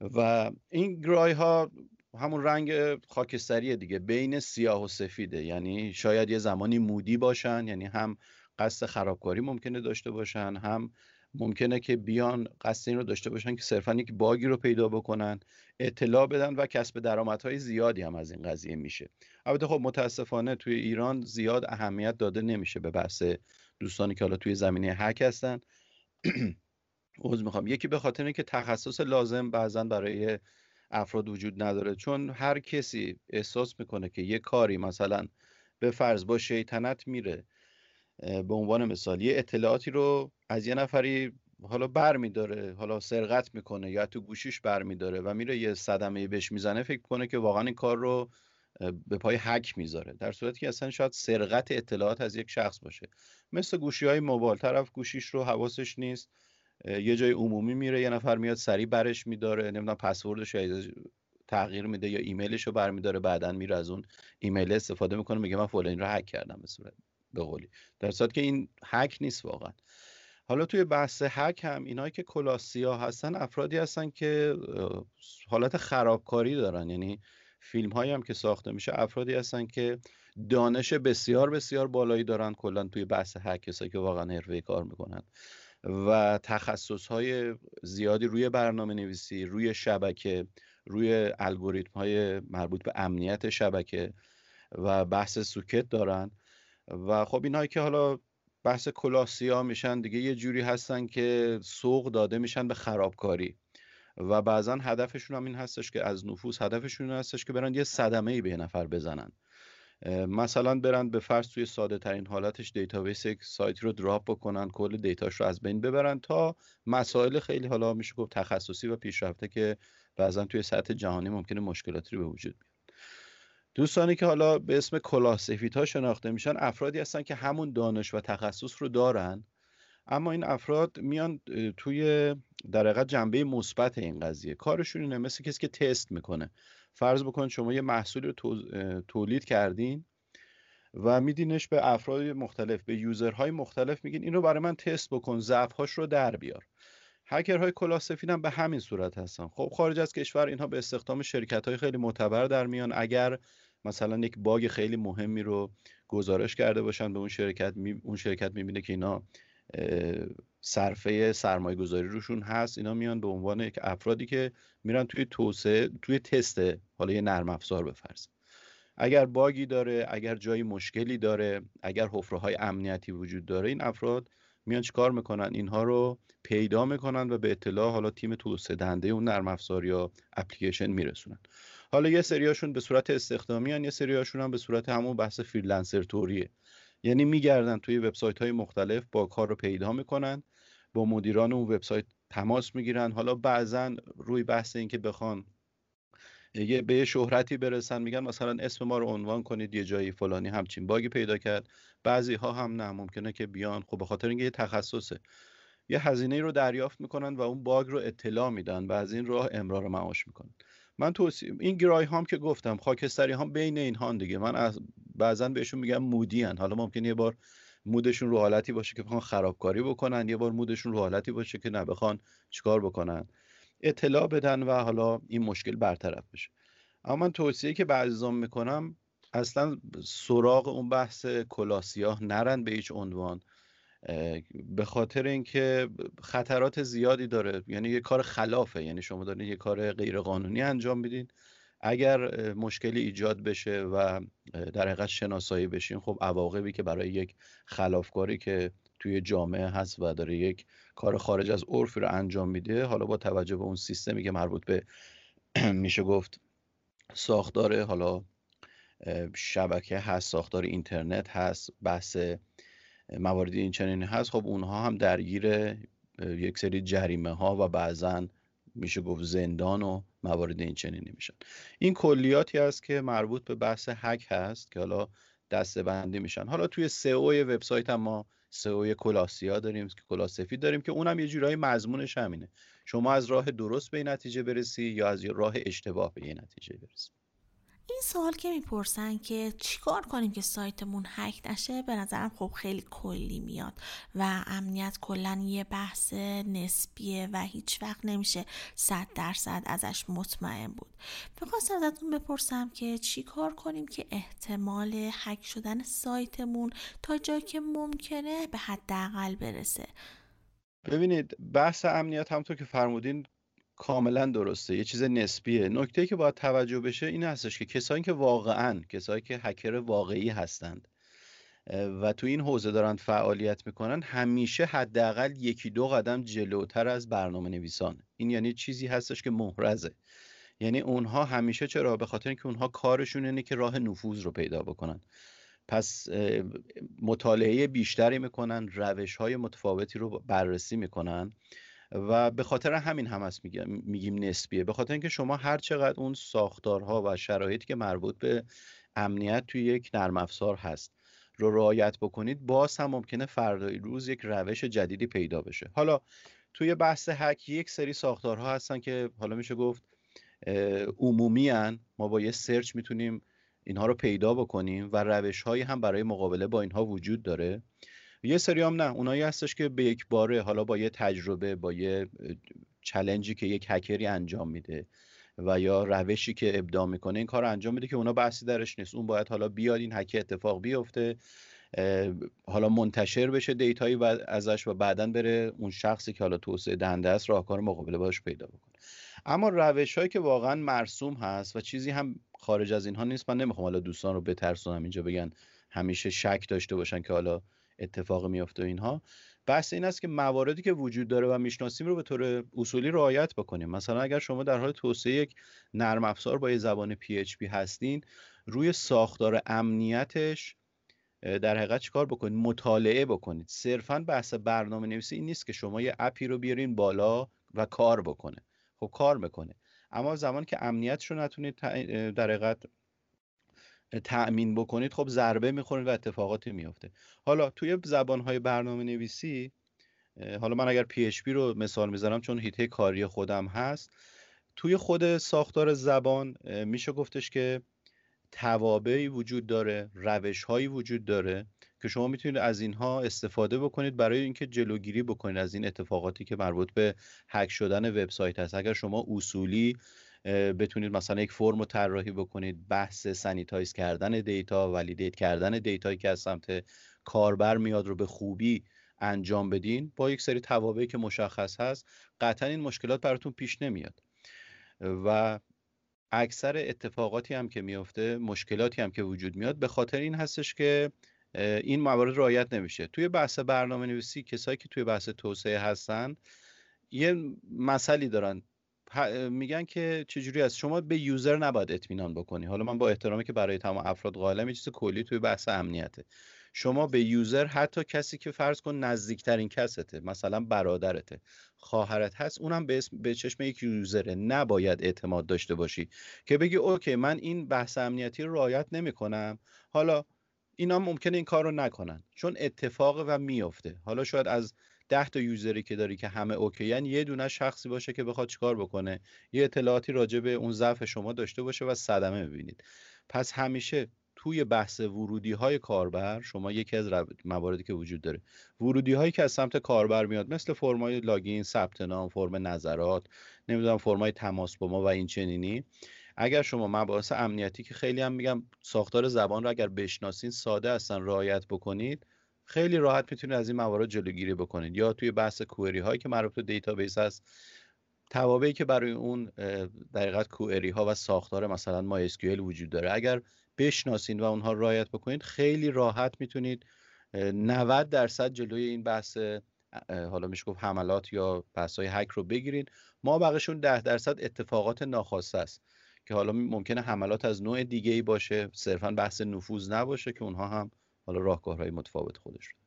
و این گرای ها همون رنگ خاکستری دیگه بین سیاه و سفیده. یعنی شاید یه زمانی مودی باشن یعنی هم قصد خرابکاری ممکنه داشته باشن هم ممکنه که بیان قصد این رو داشته باشن که صرفا یک باگی رو پیدا بکنن اطلاع بدن و کسب درآمدهای زیادی هم از این قضیه میشه. البته خب متاسفانه توی ایران زیاد اهمیت داده نمیشه به بحث دوستانی که حالا توی زمینه هک هستن. عوض می‌خوام. یکی به خاطر اینکه تخصص لازم بعضا برای افراد وجود نداره چون هر کسی احساس می‌کنه که یه کاری مثلا به فرض با شیطنت میره. به عنوان مثال یه اطلاعاتی رو از یه نفری حالا بر میداره حالا سرقت می‌کنه یا تو گوشیش بر میداره و میره یه صدمه بهش می‌زنه فکر کنه که واقعا این کار رو به پای حک می‌ذاره. در صورتی که اصلا شاید سرقت اطلاعات از یک شخص باشه. مثل گوشی های موبایل طرف گوشیش رو حواسش نیست یه جای عمومی میره یه نفر میاد سریع برش میداره نمی‌دونم پسوردش تغییر میده یا ایمیلش رو برمیداره بعدا میره از اون ایمیل استفاده می‌کنه میگه من فلان رو هک کردم به صورت. به قولی. در صورتی که این هک نیست واقعا. حالا توی بحث هک هم اینایی که کلاسیا هستن افرادی هستن که حالت خرابکاری دارن. یعنی فیلم هایی هم که ساخته میشه افرادی هستن که دانش بسیار بسیار بالایی دارن کلا توی بحث هک کسایی که واقعا حرفه کار می‌کنن. و تخصص های زیادی روی برنامه نویسی روی شبکه روی الگوریتم های مربوط به امنیت شبکه و بحث socket دارن. و خب اینهایی که حالا بحث کلاه سیاه میشن دیگه یه جوری هستن که سوق داده میشن به خرابکاری. و بعضا هدفشون هم این هستش که از نفوذ هدفشون هستش که برن یه صدمه ای به نفر بزنن. مثلا برن به فرض توی ساده ترین حالتش database یک سایت رو drop بکنن کل data ش رو از بین ببرن تا مسائل خیلی حالا میشه گفت تخصصی و پیشرفته که بعضا توی سطح جهانی ممکنه مشکلاتی رو به وجود بیاد دوستانی که حالا به اسم کلاه ها شناخته میشن افرادی هستن که همون دانش و تخصص رو دارن اما این افراد میان توی در حقیقت جنبه مثبت این قضیه. کارشون اینه مثل کسی که تست می‌کنه. فرض بکن شما یه محصول رو تولید کردین و میدینش به افراد مختلف به یوزرهای مختلف میگین این رو برای من تست بکن ضعفهاش رو در بیار. هکرهای کلاه سفید هم به همین صورت هستن. خب خارج از کشور اینها به استخدام شرکت های خیلی معتبر در میان. اگر مثلا یک باگ خیلی مهمی رو گزارش کرده باشن به اون شرکت می... اون شرکت می‌بینه که اینا صرفه سرمایه گذاری روشون هست اینا میان به عنوان یک افرادی که میرن توی توسعه توی تست حالا یه نرم افزار بفرض اگر باگی داره اگر جایی مشکلی داره اگر حفره های امنیتی وجود داره این افراد میان چیکار می‌کنن؟ اینها رو پیدا می‌کنن و به اطلاع حالا تیم توسعه دهنده اون نرم افزار یا اپلیکیشن میرسونن. حالا یه سریاشون به صورت استخدامی هن. یه سریاشون هم به صورت همون بحث freelancer طوریه. یعنی میگردن توی وبسایت های مختلف bug ها رو پیدا می‌کنن با مدیران اون وبسایت تماس می‌گیرن. حالا بعضا روی بحث اینکه بخوان یه به شهرتی برسن میگن مثلا اسم ما رو عنوان کنید یه جایی فلانی همچین bug ی پیدا کرد. بعضی ها هم نه ممکنه که بیان. خب به خاطر اینکه یه تخصصه. یه هزینه رو دریافت می‌کنن و اون باگ رو اطلاع میدن و از این راه امرار معاش می‌کنن. من توصیه این گرای هام که گفتم خاکستری هم بین این هان دیگه. من از بعضا بهشون میگم مودی هن. حالا ممکن یه بار مودشون رو حالتی باشه که بخوان خرابکاری بکنن یه بار مودشون رو حالتی باشه که نه بخوان چیکار بکنن. اطلاع بدن و حالا این مشکل برطرف بشه. اما من توصیه که به عزیزان می‌کنم اصلا سراغ اون بحث کلاسیاه نرن به هیچ عنوان به خاطر اینکه خطرات زیادی داره. یعنی یه کار خلافه. یعنی شما دارین یه کار غیر قانونی انجام میدین. اگر مشکلی ایجاد بشه و در حقیقت شناسایی بشین خب عواقبی که برای یک خلافکاری که توی جامعه هست و داره یک کار خارج از عرفی رو انجام میده. حالا با توجه به اون سیستمی که مربوط به میشه گفت ساختار حالا شبکه هست ساختار اینترنت هست بحث مواردی این چنینی هست. خب اونها هم درگیر یک سری جریمه ها و بعضا میشه گفت زندان و موارد این چنینی میشن. این کلیاتی است که مربوط به بحث هک هست که حالا دسته بندی میشن. حالا توی سئو وبسایت هم ما سئو کلاسیا داریم که کلاسفی داریم که اونم یه جورایی مضمونش همینه. شما از راه درست به نتیجه برسی یا از راه اشتباه به این نتیجه برسی؟ این سوال که می‌پرسن که چیکار کنیم که سایتمون هک نشه به نظرم خب خیلی کلی میاد و امنیت کلا یه بحث نسبیه و هیچ وقت نمیشه صد درصد ازش مطمئن بود. می‌خواستم ازتون بپرسم که چیکار کنیم که احتمال هک شدن سایتمون تا جایی که ممکنه به حداقل برسه؟ ببینید بحث امنیت همونطور که فرمودین کاملا درسته. یه چیز نسبیه. نکته که باید توجه بشه این هستش که کسایی که واقعا کسایی که هکر واقعی هستند و تو این حوزه دارن فعالیت می‌کنن همیشه حداقل یکی دو قدم جلوتر از برنامه نویسان این یعنی چیزی هستش که محرزه. یعنی اونها همیشه چرا؟ به خاطر اینکه اونها کارشون اینه که راه نفوذ رو پیدا بکنن. پس مطالعه بیشتری می‌کنن روش های متفاوتی رو بررسی می‌کنن. و به خاطر همین هم هست میگیم نسبیه. به خاطر اینکه شما هر چقدر اون ساختارها و شرایطی که مربوط به امنیت توی یک نرم افزار هست رو رعایت بکنید باز هم ممکنه فردای روز یک روش جدیدی پیدا بشه. حالا توی بحث هک یک سری ساختارها هستن که حالا میشه گفت عمومی. ما با یه search می‌تونیم اینها رو پیدا بکنیم و روش هایی هم برای مقابله با اینها وجود داره. یه سری هم نه اونایی هستش که به یک باره حالا با یه تجربه با یه challenge ی که یک هکری انجام میده و یا روشی که ابداع می‌کنه این کار انجام میده که اونا بحثی درش نیست. اون باید حالا بیاد این هک اتفاق بیفته حالا منتشر بشه data یی و ازش و بعدا بره اون شخصی که حالا توسعه دهنده است راهکار مقابله باش پیدا بکنه. اما روش هایی که واقعا مرسوم هست و چیزی هم خارج از اینها نیست من نمی‌خوام حالا دوستان رو بترسونم اینجا بگن همیشه شک داشته باشن که حالا اتفاق میافته اینها بحث این است که مواردی که وجود داره و می‌شناسیم رو به طور اصولی رعایت بکنیم. مثلا اگر شما در حال توسعه یک نرم افزار با یه زبان PHP هستین روی ساختار امنیتش در حقیقت چیکار بکنید؟ مطالعه بکنید. صرفا بحث برنامه نویسی این نیست که شما یه اپی رو بیارین بالا و کار بکنه. خب کار می‌کنه. اما زمان که امنیتش رو نتونید در حقیقت تأمین بکنید خب ضربه می‌خورید و اتفاقاتی میفته حالا توی زبانهای برنامه نویسی حالا من اگر PHP رو مثال می‌زنم چون هیته کاری خودم هست توی خود ساختار زبان میشه گفتش که توابعی وجود داره روش هایی وجود داره که شما می‌تونید از اینها استفاده بکنید برای اینکه جلوگیری بکنید از این اتفاقاتی که مربوط به هک شدن وبسایت هست. اگر شما اصولی بتونید مثلا یک فرم رو طراحی بکنید بحث sanitize کردن data validate کردن data یی که از سمت کاربر میاد رو به خوبی انجام بدین با یک سری توابعی که مشخص هست قطعا این مشکلات براتون پیش نمیاد. و اکثر اتفاقاتی هم که میفته مشکلاتی هم که وجود میاد به خاطر این هستش که این موارد رعایت نمیشه. توی بحث برنامه نویسی کسایی که توی بحث توسعه هستن یه مسئله دارن. میگن که چجوری است؟ شما به user نباید اطمینان بکنی. حالا من با احترامی که برای تمام افراد قائلم یه چیز کلی توی بحث امنیته. شما به user حتی کسی که فرض کن نزدیکترین کسته مثلا برادرته خواهرت هست اونم به, به چشم یک user ه. نباید اعتماد داشته باشی که بگی okay من این بحث امنیتی رو رعایت نمی‌کنم. حالا اینا ممکنه این کار رو نکنن چون اتفاق و میافته. حالا شاید از ده تا یوزری که داری که همه اوکیان یه دونه شخصی باشه که بخواد چیکار بکنه. یه اطلاعاتی راجع به اون ضعف شما داشته باشه و صدمه ببینید. پس همیشه توی بحث ورودی های کاربر شما یکی از مواردی که وجود داره. ورودی هایی که از سمت کاربر میاد مثل فرمای لاگین ثبت نام فرم نظرات نمی‌دونم فرمای تماس با ما و این چنینی. اگر شما مباحث امنیتی که خیلی هم میگم ساختار زبان رو اگر بشناسین ساده هستن رعایت بکنید. خیلی راحت می‌تونید از این موارد جلوگیری بکنید. یا توی بحث query هایی که مربوط به database هست توابعی که برای اون دقیقت query ها و ساختار مثلا MySQL وجود داره اگر بشناسین و اونها رعایت بکنید خیلی راحت می‌تونید 90 درصد جلوی این بحث حالا میشه گفت حملات یا بحث های هک رو بگیرین ما بقیشون 10 درصد اتفاقات ناخواسته است که حالا ممکنه حملات از نوع دیگه ای باشه صرفا بحث نفوذ نباشه که اونها هم حالا راهکارهای متفاوت خودش رو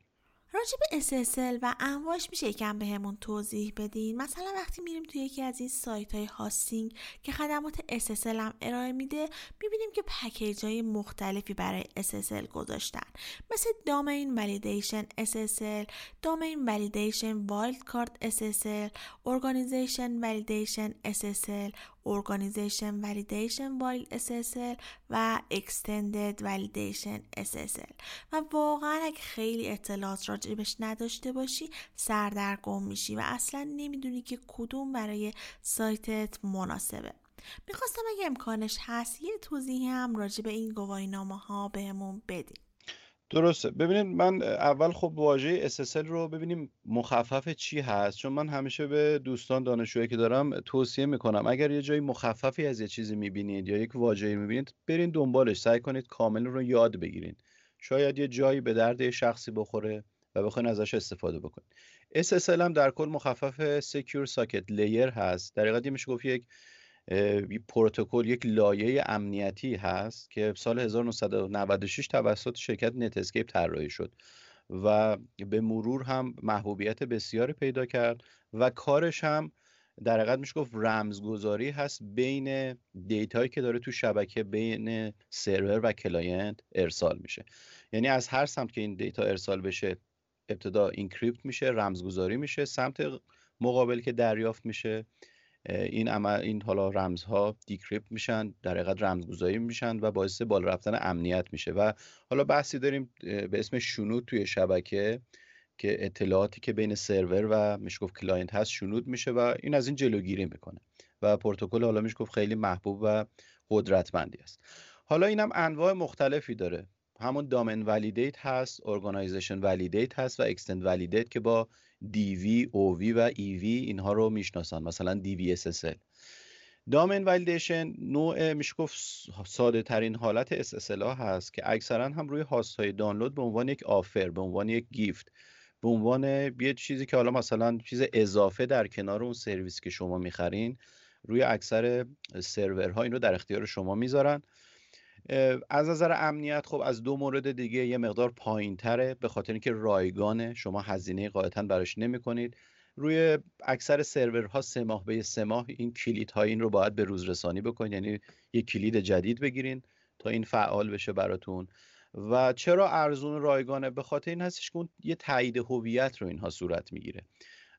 راجع به SSL و انواعش میشه یکم بهمون توضیح بدین؟ مثلا وقتی میریم توی یکی از این سایت های hosting که خدمات SSL هم ارائه میده می‌بینیم که پکیج های مختلفی برای SSL گذاشتن. مثل domain validation SSL domain validation wildcard SSL organization validation SSL Organization Validation Wildcard SSL و Extended Validation SSL و واقعا اگه خیلی اطلاعات راجبش نداشته باشی سردرگم میشی و اصلا نمی‌دونی که کدوم برای سایتت مناسبه. می‌خواستم اگه امکانش هست یه توضیحی هم راجع به این گواهی نامه ها بهمون بدیم درسته. ببینید من اول خب واژه SSL رو ببینیم مخفف چی هست. چون من همیشه به دوستان دانشجویی که دارم توصیه می‌کنم اگر یه جایی مخففی از یه چیزی می‌بینید یا یک واژه‌ای می‌بینید برین دنبالش. سعی کنید کامل رو یاد بگیرید شاید یه جایی به درد شخصی بخوره و بخواین ازش استفاده بکنید. SSL هم در کل مخفف Secure Socket Layer هست. در حقیقت میشه گفت یک پروتکل یک لایه امنیتی هست که سال 1996 توسط شرکت نت اسکیپ طراحی شد و به مرور هم محبوبیت بسیاری پیدا کرد و کارش هم در حقیقت میشه گفت رمزگذاری هست بین data یی که داره تو شبکه بین سرور و client ارسال میشه. یعنی از هر سمت که این data ارسال بشه ابتدا encrypt میشه رمزگذاری میشه سمت مقابل که دریافت میشه. این عمل این حالا رمزها decrypt میشن در حقیقت رمزگذاری میشن و باعث بالا رفتن امنیت میشه و حالا بحثی داریم به اسم شنود توی شبکه که اطلاعاتی که بین سرور و میشه گفت client هست شنود میشه و این از این جلوگیری می‌کنه و پروتکل حالا میشه گفت خیلی محبوب و قدرتمندی است. حالا اینم انواع مختلفی داره. همون domain validate هست organization validate هست و extend validate که با DV, OV و EV اینها رو می‌شناسن مثلا DV SSL domain validation نوع میشه گفت ساده ترین حالت SSL ها هست که اکثرا هم روی host های دانلود به عنوان یک offer به عنوان یک gift به عنوان یه چیزی که حالا مثلا چیز اضافه در کنار اون سرویس که شما می‌خرین روی اکثر سرورها این رو در اختیار شما می‌ذارن. از نظر امنیت خب از دو مورد دیگه یه مقدار پایین تره به خاطر اینکه رایگانه شما هزینه قاعدتا براش نمی کنید روی اکثر سرورها سه ماه به سه ماه این کلید ها این رو باید به روز رسانی بکنید یعنی یه کلید جدید بگیرین تا این فعال بشه براتون. و چرا ارزون رایگانه؟ به خاطر این هستش که اون یه تایید هویت رو اینها صورت می‌گیره.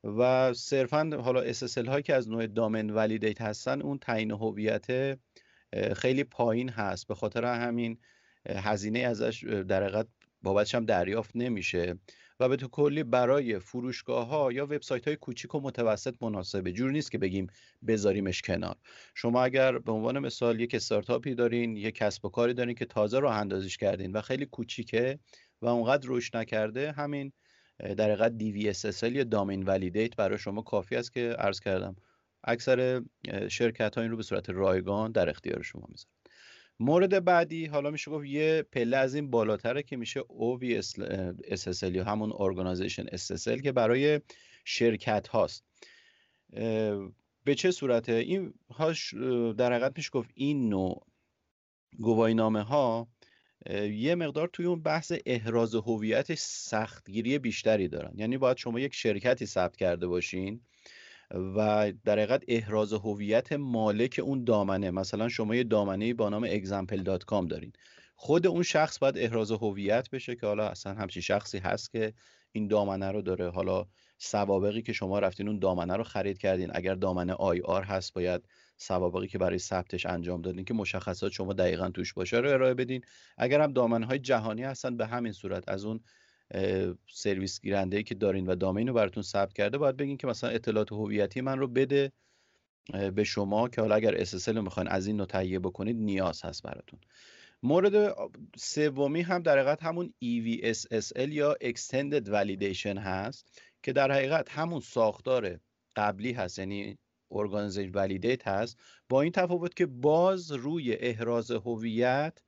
و صرفا حالا SSL هایی که از نوع دامن ولیدیت هستن اون تعیین هویت خیلی پایین هست. به خاطر همین هزینه ازش در حقیقت بابتش هم دریافت نمیشه. و به تو کلی برای فروشگاه ها یا وبسایت های کوچیک و متوسط مناسبه. جور نیست که بگیم بذاریمش کنار. شما اگر به عنوان مثال یک استارتاپی دارین یک کسب و کاری دارین که تازه راه اندازیش کردین و خیلی کوچیکه و اونقدر رشد نکرده همین در حقیقت DVSSL یا دامین ولیدیت برای شما کافی است که عرض کردم. اکثر شرکت ها این رو به صورت رایگان در اختیار شما می‌ذارن. مورد بعدی حالا میشه گفت یه پله از این بالاتره که میشه OVSSL یا همون Organization SSL که برای شرکت هاست به چه صورته؟ این هاش در حقیقت میشه گفت این نوع گواهی نامه ها یه مقدار توی اون بحث احراز هویتش سختگیری بیشتری دارن. یعنی باید شما یک شرکتی ثبت کرده باشین و در حقیقت احراز هویت مالک اون دامنه. مثلا شما یه دامنه با نام example.com دارین. خود اون شخص باید احراز هویت بشه که حالا اصلا همچین شخصی هست که این دامنه رو داره. حالا سوابقی که شما رفتین اون دامنه رو خرید کردین. اگر دامنه آی آر هست باید سوابقی که برای ثبتش انجام دادین که مشخصات شما دقیقا توش باشه رو ارائه بدین. اگر هم دامنه های جهانی هستن به همین صورت از اون سرویس گیرنده که دارین و دامین رو براتون ثبت کرده باید بگین که مثلا اطلاعات هویتی من رو بده به شما که حالا اگر SSL رو می‌خواین از این نوع تهیه بکنید نیاز هست براتون. مورد سومی هم در حقیقت همون EVSSL یا Extended Validation هست که در حقیقت همون ساختار قبلی هست یعنی Organization Validate هست. با این تفاوت که باز روی احراز هویت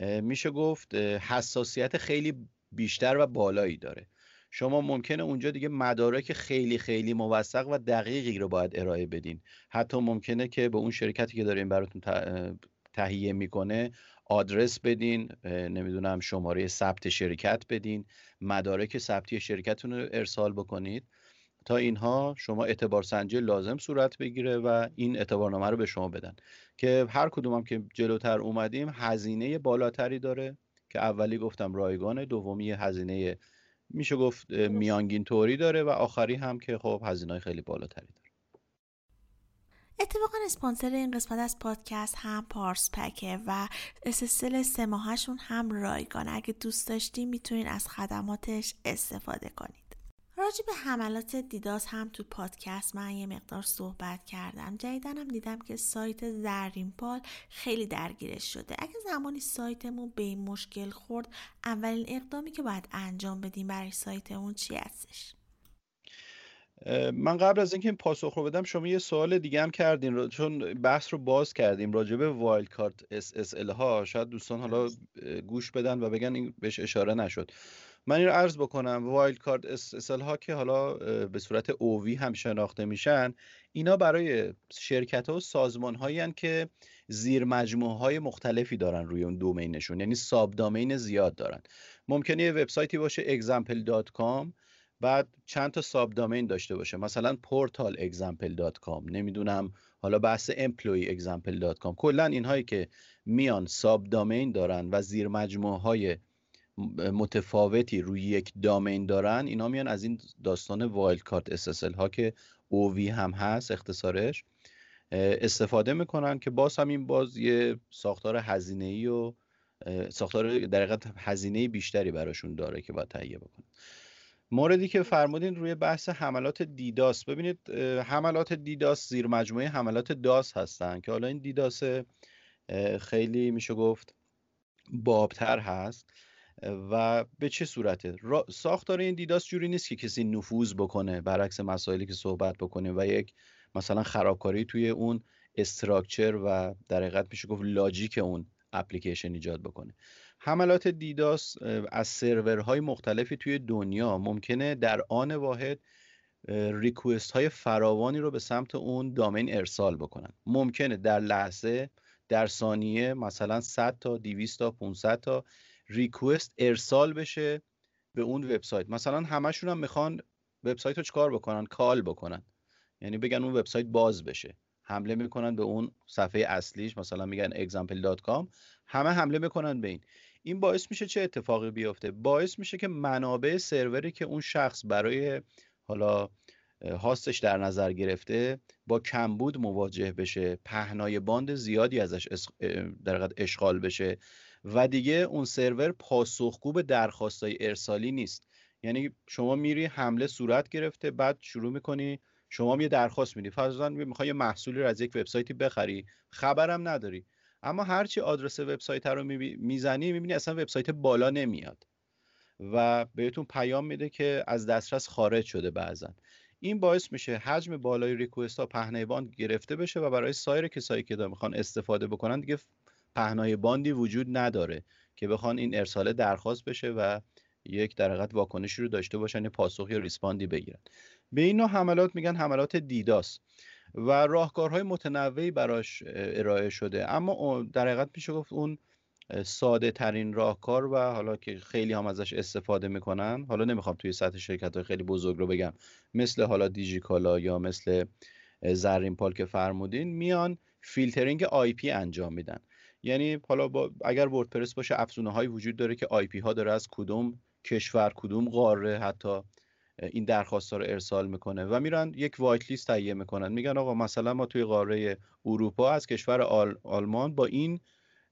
میشه گفت حساسیت خیلی بیشتر و بالایی داره. شما ممکنه اونجا دیگه مدارک خیلی خیلی موثق و دقیقی رو باید ارائه بدین. حتی ممکنه که به اون شرکتی که دارین براتون تهیه می‌کنه آدرس بدین نمی‌دونم شماره ثبت شرکت بدین مدارک ثبتی شرکتتون رو ارسال بکنید. تا اینها شما اعتبار سنجی لازم صورت بگیره و این اعتبارنامه رو به شما بدن. که هر کدوم هم که جلوتر اومدیم هزینه بالاتری داره. که اولی گفتم رایگانه دومی هزینه میشه گفت میانگین طوری داره و آخری هم که خب هزینه خیلی بالاتری داره. اتفاقا اسپانسر این قسمت از پادکست هم پارس پکه و SSL سه ماهشون هم رایگانه. اگه دوست داشتین می‌تونین از خدماتش استفاده کنید. راجع به حملات DDoS هم تو پادکست من یه مقدار صحبت کردم. جدیدنم دیدم که سایت زرین پال خیلی درگیرش شده. اگه زمانی سایتمون به این مشکل خورد اولین اقدامی که باید انجام بدیم برای سایتمون چی هستش؟ من قبل از اینکه این پاسخ رو بدم شما یه سوال دیگه هم کردین چون بحث رو باز کردیم راجع به wildcard SSL ها. شاید دوستان حالا گوش بدن و بگن این بهش اشاره نشد. من این رو عرض بکنم wildcard SSL ها که حالا به صورت OV هم شناخته میشن اینا برای شرکت ها و سازمان هایی که زیر مجموعه های مختلفی دارن روی اون domain شون یعنی subdomain زیاد دارن. ممکنه یه وبسایتی باشه example.com بعد چند تا subdomain داشته باشه. مثلا portal.example.com نمی‌دونم حالا بحث employee.example.com کلا اینهایی که میان ساب دامین دارن و زیر مجموعه های متفاوتی روی یک دامین دارن اینا میان از این داستان وایلد کارت SSL ها که OV هم هست اختصارش استفاده می‌کنن که باز هم این باز یه ساختار هزینه ای و ساختار در هزینه بیشتری براشون داره که باید تهیه بکنن. موردی که فرمودین روی بحث حملات دیداس ببینید حملات دیداس زیر مجموعه حملات داس هستن که حالا این دیداس خیلی میشه گفت بابتر هست. و به چه صورته؟ ساختار این دیداس جوری نیست که کسی نفوذ بکنه برعکس مسائلی که صحبت بکنه و یک مثلا خرابکاری توی اون استراکچر و در حقیقت میشه گفت لاجیک اون اپلیکیشن ایجاد بکنه. حملات دیداس از سرورهای مختلفی توی دنیا. ممکنه در آن واحد ریکوست های فراوانی رو به سمت اون دامین ارسال بکنن. ممکنه در لحظه در ثانیه مثلا 100 تا 200 تا 500 تا ریکوست ارسال بشه به اون وبسایت. مثلا همشون هم می‌خوان وبسایت رو چکار بکنن؟ کال بکنن. یعنی بگن اون وبسایت باز بشه. حمله می‌کنن به اون صفحه اصلیش مثلا میگن example.com همه حمله می‌کنن به این. این باعث میشه چه اتفاقی بیفته؟ باعث میشه که منابع سروری که اون شخص برای حالا هاستش در نظر گرفته با کمبود مواجه بشه. پهنای باند زیادی ازش در اشغال بشه. و دیگه اون سرور پاسخگو به درخواستای ارسالی نیست. یعنی شما میری حمله صورت گرفته بعد شروع می‌کنی شما یه درخواست میدی. فرضاً می‌خوای یه محصولی رو از یک وبسایتی بخری خبرم نداری. اما هرچی آدرس وبسایت رو می‌زنی می‌بینی اصلا وبسایت بالا نمیاد. و بهتون پیام میده که از دسترس خارج شده بعضا. این باعث میشه حجم بالای ریکوست ها پهنه گرفته بشه و برای سایر کسایی که می‌خوان استفاده بکنن دیگه پهنای باندی وجود نداره که بخوان این ارسال درخواست بشه و یک در حقیقت واکنشی رو داشته باشن یه پاسخ یا ریسپاندی بگیرن. به این نوع حملات میگن حملات دیداس و راهکارهای متنوعی براش ارائه شده. اما در حقیقت میشه گفت اون ساده ترین راهکار و حالا که خیلی هم ازش استفاده می‌کنن حالا نمی‌خوام توی سطح شرکت های خیلی بزرگ رو بگم مثل حالا دیجیکالا یا مثل زرین پال که فرمودین میان filtering IP انجام میدن. یعنی حالا با اگر وردپرس باشه افزونه هایی وجود داره که IP ها داره از کدوم کشور کدوم قاره حتی این درخواست رو ارسال می‌کنه و میرن یک white list تهیه می‌کنن. میگن آقا مثلا ما توی قاره اروپا از کشور آل... آلمان با این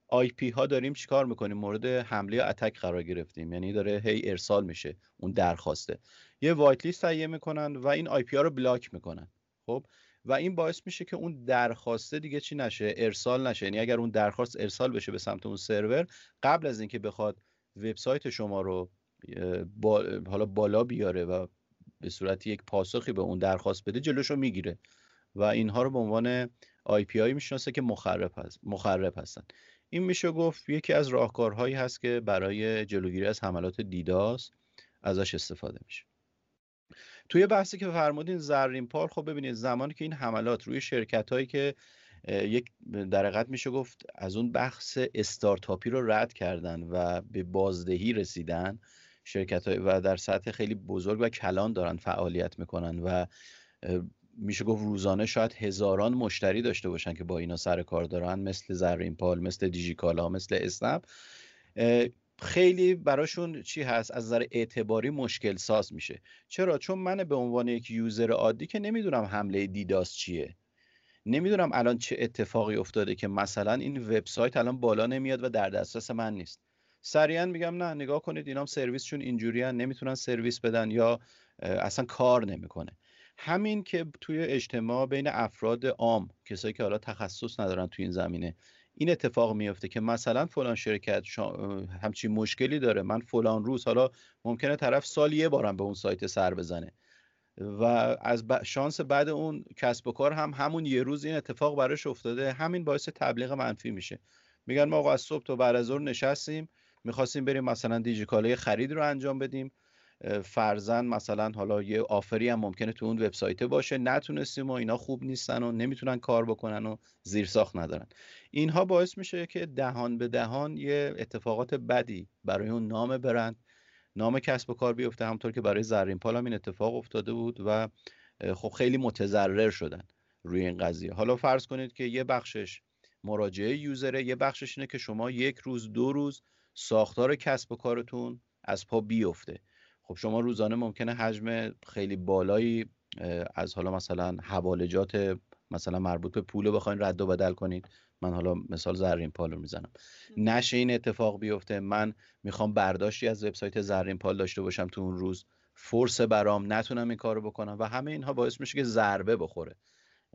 IP ها داریم چیکار می‌کنیم؟ مورد حمله attack قرار گرفتیم. یعنی داره هی ارسال میشه اون درخواسته. یه white list تهیه می‌کنن و این IP ها رو block می‌کنن. خب؟ و این باعث میشه که اون درخواسته دیگه چی نشه ارسال نشه. یعنی اگر اون درخواست ارسال بشه به سمت اون سرور قبل از اینکه بخواد وبسایت شما رو با حالا بالا بیاره و به صورت یک پاسخی به اون درخواست بده جلوشو می‌گیره. و اینها رو به عنوان IP ای می‌شناسه که مخرب هست مخرب هستن. این میشه گفت یکی از راهکارهایی هست که برای جلوگیری از حملات DDoS ازش استفاده میشه. توی بحثی که فرمودین زرین پال خب ببینید زمانی که این حملات روی شرکت هایی که یک در میشه گفت از اون بحث استارتاپی رو رد کردن و به بازدهی رسیدن شرکت های و در سطح خیلی بزرگ و کلان دارن فعالیت می‌کنن و میشه گفت روزانه شاید هزاران مشتری داشته باشن که با اینا سر کار دارن مثل زرین پال مثل دیجیکالا مثل اسنپ. خیلی براشون چی هست؟ از نظر اعتباری مشکل ساز میشه. چرا؟ چون من به عنوان یک یوزر عادی که نمی‌دونم حمله دیداس چیه. نمی‌دونم الان چه اتفاقی افتاده که مثلا این وبسایت الان بالا نمیاد و در دسترس من نیست. سریعا میگم نه نگاه کنید اینام سرویسشون اینجوری نمی‌تونن سرویس بدن یا اصلا کار نمی‌کنه. همین که توی اجتماع بین افراد عام کسایی که حالا تخصص ندارن توی این زمینه این اتفاق میفته که مثلا فلان شرکت همچین مشکلی داره من فلان روز حالا ممکنه طرف سال یه بارم به اون سایت سر بزنه. و از شانس بعد اون کسب و کار هم همون یه روز این اتفاق براش افتاده. همین باعث تبلیغ منفی میشه. میگن ما آقا از صبح تا بعد از نشستیم می‌خواستیم بریم مثلا دیجیکاله خرید رو انجام بدیم. فرزن مثلا حالا یه آفری هم ممکنه تو اون وبسایت باشه. نتونستیم و اینا خوب نیستن و نمی‌تونن کار بکنن و زیرساخت ندارن. اینها باعث میشه که دهان به دهان یه اتفاقات بدی برای اون نام برند نام کسب و کار بیفته. همطور که برای زرین پال هم این اتفاق افتاده بود و خب خیلی متضرر شدن روی این قضیه. حالا فرض کنید که یه بخشش مراجعه یوزره یه بخشش اینه که شما یک روز دو روز ساختار کسب و کارتون از پا بیفته. خب شما روزانه ممکنه حجم خیلی بالایی از حالا مثلا حوالجات مثلا مربوط به پول رو بخواین رد و بدل کنید من حالا مثال زرین پال رو می‌زنم نشه این اتفاق بیفته. من می‌خوام برداشتی از وبسایت زرین پال داشته باشم تو اون روز. فرس برام نتونم این کارو بکنم و همه اینها باعث میشه که ضربه بخوره.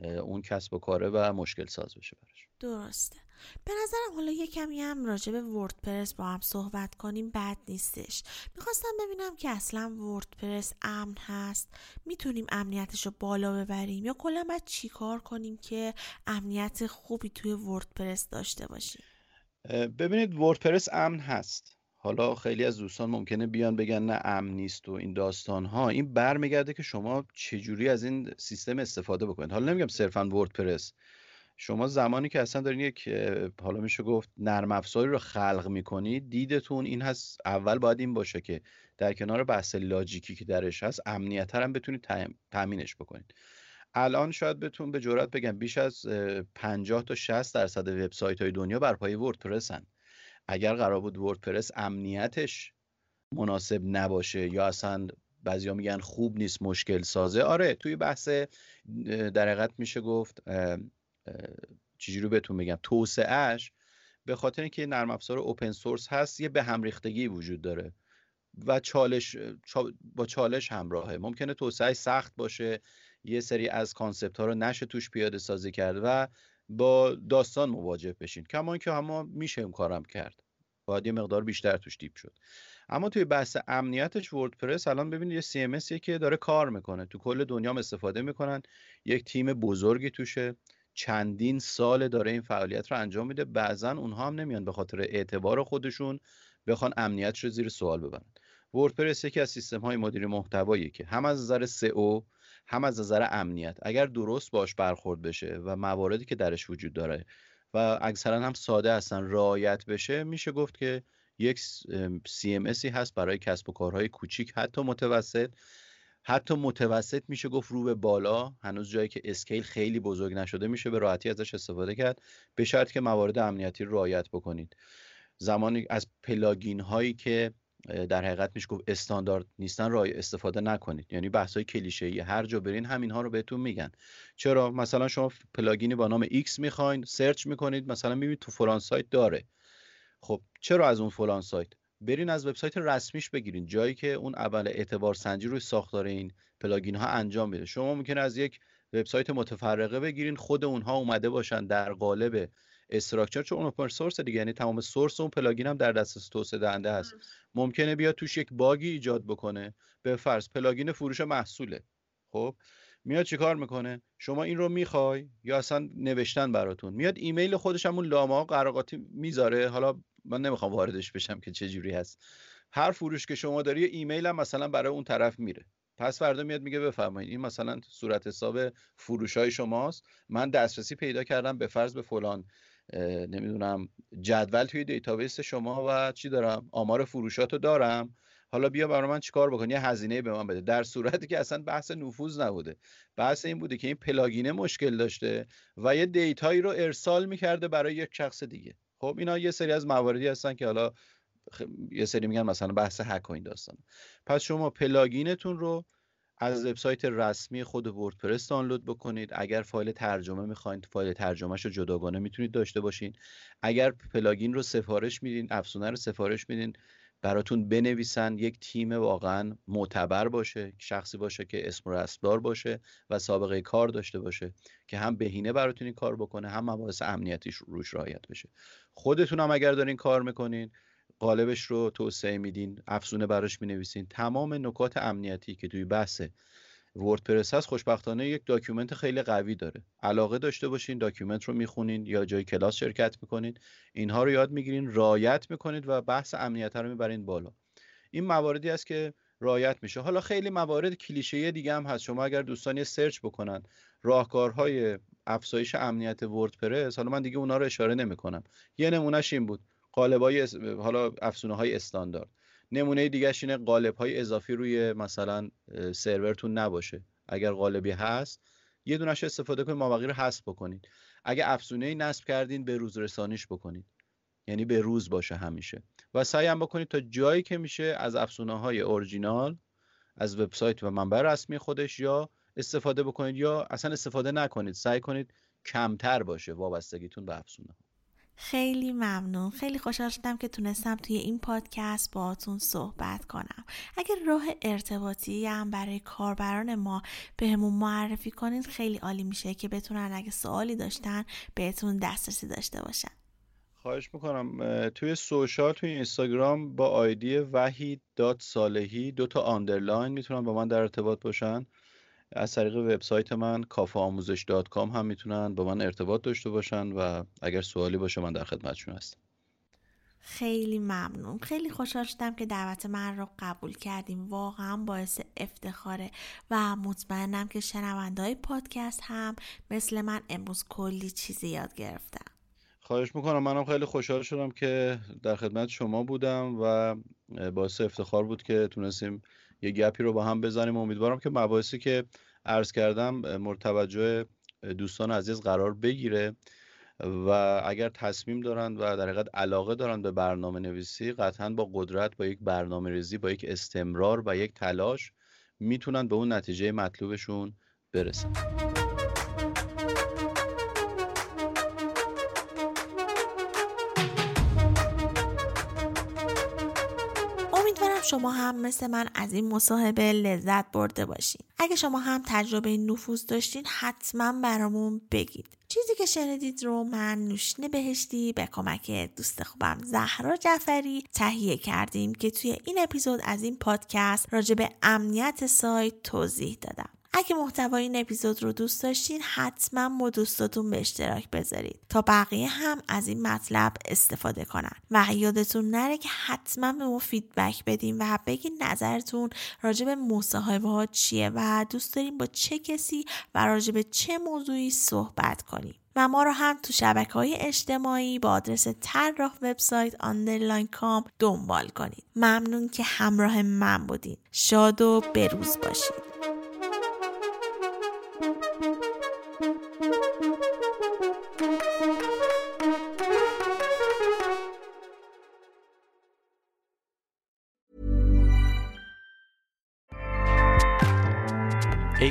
اون کسب و کاره و مشکل ساز بشه براش. درسته. به نظرم حالا یه کمی هم راجع به وردپرس با هم صحبت کنیم بد نیستش. می‌خواستم ببینم که اصلا وردپرس امن هست؟ می‌تونیم امنیتش رو بالا ببریم؟ یا کلا باید چی کار کنیم که امنیت خوبی توی وردپرس داشته باشیم؟ ببینید وردپرس امن هست. حالا خیلی از دوستان ممکنه بیان بگن نه امن نیست و این داستان ها این برمیگرده که شما چجوری از این سیستم استفاده بکنید. حالا نمیگم صرفا وردپرس. شما زمانی که اصلا دارین یک حالا میشه گفت نرم افزاری رو خلق می‌کنید دیدتون این هست اول باید این باشه که در کنار بحث لاجیکی که درش هست امنیت هم بتونید تامینش بکنید. الان شاید بتون به جرات بگم بیش از 50 تا 60 درصد وبسایت های دنیا بر پایه وردپرسن. اگر قرار بود وردپرس امنیتش مناسب نباشه یا اصلا بعضیا میگن خوب نیست مشکل سازه آره توی بحث در حقیقت میشه گفت چجوری بهتون بگم توسعهش به خاطر اینکه نرم افزار open source هست یه به هم ریختگی وجود داره و چالش با چالش همراهه. ممکنه توسعه سخت باشه یه سری از concept ها رو نشه توش پیاده سازی کرد و با داستان مواجه بشین. کما اینکه همه میشه این کارم کرد. باید یه مقدار بیشتر توش deep شد. اما توی بحث امنیتش وردپرس الان ببینید یه CMS که داره کار می‌کنه. تو کل دنیا استفاده می‌کنن. یک تیم بزرگی توشه. چندین سال داره این فعالیت رو انجام میده. بعضا اونها هم نمیان به خاطر اعتبار خودشون بخوان امنیتش رو زیر سوال ببرن. وردپرس یکی از سیستم های مدیر محتوایی که هم از نظر سئو هم از نظر امنیت. اگر درست باش برخورد بشه و مواردی که درش وجود داره و اکثرا هم ساده هستن رعایت بشه میشه گفت که یک CMSی هست برای کسب و کارهای کوچیک حتی متوسط. حتی متوسط میشه گفت رو به بالا. هنوز جایی که scale خیلی بزرگ نشده میشه به راحتی ازش استفاده کرد. به شرط که موارد امنیتی رو رعایت بکنید. زمانی از plugin هایی که در حقیقت میشه گفت استاندارد نیستن رای استفاده نکنید. یعنی بحث های کلیشه ای هر جا برین همین ها رو بهتون میگن. چرا؟ مثلا شما plugin ی با نام X می‌خواین search می‌کنید مثلا می‌بینید تو فلان سایت داره. خب چرا از اون فلان سایت؟ برین از وبسایت رسمیش بگیرین. جایی که اون اول اعتبار سنجی روی ساختار این plugin ها انجام میده. شما ممکنه از یک وبسایت متفرقه بگیرین خود اونها اومده باشن در قالب structure چون open source دیگه یعنی تمام source اون plugin هم در دسترس توسعه دهنده هست. ممکنه بیاد توش یک bug ی ایجاد بکنه. به فرض plugin فروش محصوله. خب؟ میاد چیکار می‌کنه؟ شما این رو می‌خوای یا اصلا نوشتن براتون؟ میاد ایمیل خودش همون لامه قراقاتی می‌ذاره. حالا من نمی‌خوام واردش بشم که چه جوری هست. هر فروش که شما داری ایمیل هم مثلا برای اون طرف میره. پس فردا میاد میگه بفرمایید. این مثلا صورت حساب فروش های شماست. من دسترسی پیدا کردم به فرض به فلان. نمی‌دونم جدول توی database شما و چی دارم؟ آمار فروشاتو دارم. حالا بیا برای من چیکار بکن؟ یه هزینه به من بده. در صورتی که اصلا بحث نفوذ نبوده. بحث این بوده که این plugin ه مشکل داشته و یه data یی رو ارسال می‌کرده برای یک شخص دیگه. خب اینا یه سری از مواردی هستن که حالا یه سری میگن مثلا بحث هک و این داستان پس شما plugin تون رو از وبسایت رسمی خود وردپرس دانلود بکنید. اگر فایل ترجمه می‌خواین فایل ترجمهش رو جداگانه می‌تونید داشته باشین. اگر plugin رو سفارش میدین افزونه رو سفارش میدین براتون بنویسن یک تیم واقعا معتبر باشه شخصی باشه که اسم و رسم‌دار باشه و سابقه کار داشته باشه که هم بهینه براتون این کار بکنه هم مباحث امنیتیش روش رعایت بشه. خودتون هم اگر دارین کار می‌کنین قالبش رو توسعه میدین افزونه براش می‌نویسین. تمام نکات امنیتی که توی بحث وردپرس هست خوشبختانه یک document خیلی قوی داره. علاقه داشته باشین document رو می‌خونین یا جای کلاس شرکت می‌کنین. اینها رو یاد می‌گیرین رعایت می‌کنید و بحث امنیت رو می‌برین بالا. این مواردی است که رعایت میشه. حالا خیلی موارد کلیشه دیگه هم هست. شما اگر دوستان search بکنن راهکارهای افزایش امنیت وردپرس حالا من دیگه اونا رو اشاره نمی‌کنم. یه نمونهش این بود. قالبای حالا افزونه های استاندارد. نمونه دیگه اینه قالب های اضافی روی مثلا سرورتون نباشه. اگر قالبی هست یه دونش استفاده کنید مابقی رو حذف بکنید. اگه افزونه ای نصب کردین به روز رسانیش بکنید. یعنی به روز باشه همیشه. و سعی هم بکنید تا جایی که میشه از افزونه های اورجینال از وبسایت و منبع رسمی خودش یا استفاده بکنید یا اصلا استفاده نکنید سعی کنید کمتر باشه وابستگیتون به افزونه خیلی ممنون. خیلی خوشحال شدم که تونستم توی این پادکست باهاتون صحبت کنم. اگر راه ارتباطی هم برای کاربران ما بهمون معرفی کنید خیلی عالی میشه که بتونن اگه سوالی داشتن بهتون دسترسی داشته باشن. خواهش می‌کنم. توی social توی اینستاگرام با ID وحید dot صالحی دو تا underline می‌تونن با من در ارتباط باشن. از طریق وبسایت من کافه آموزش دات کام هم می‌تونن با من ارتباط داشته باشن و اگر سوالی باشه من در خدمتشون هستم. خیلی ممنون. خیلی خوشحال شدم که دعوت من رو قبول کردیم. واقعا باعث افتخاره و مطمئنم که شنونده های پادکست هم مثل من امروز کلی چیزی یاد گرفتم خواهش می‌کنم. منم خیلی خوشحال شدم که در خدمت شما بودم و باعث افتخار بود که تونستیم یه گپی رو با هم بزنیم. امیدوارم که مباحثی که عرض کردم مرتوجه دوستان عزیز قرار بگیره و اگر تصمیم دارند و در حقیقت علاقه دارند به برنامه نویسی قطعا با قدرت با یک برنامه ریزی با یک استمرار و یک تلاش می‌تونن به اون نتیجه مطلوبشون برسن. شما هم مثل من از این مصاحبه لذت برده باشین. اگه شما هم تجربه نفوذ داشتین حتما برامون بگید. چیزی که شنیدید رو من نوشین بهشتی به کمک دوست خوبم زهرا جعفری تهیه کردیم که توی این اپیزود از این پادکست راجع به امنیت سایت توضیح دادم. اگه محتوای این اپیزود رو دوست داشتین حتما با دوستاتون به اشتراک بذارید تا بقیه هم از این مطلب استفاده کنن. و یادتون نره که حتما به ما فیدبک بدین و بگین نظرتون راجع به مصاحبه ها چیه و دوست داریم با چه کسی و راجع به چه موضوعی صحبت کنیم و ما رو هم تو شبکه های اجتماعی با آدرس طراح وبسایت underline com دنبال کنید ممنون که همراه من بودین. شاد و بروز باشید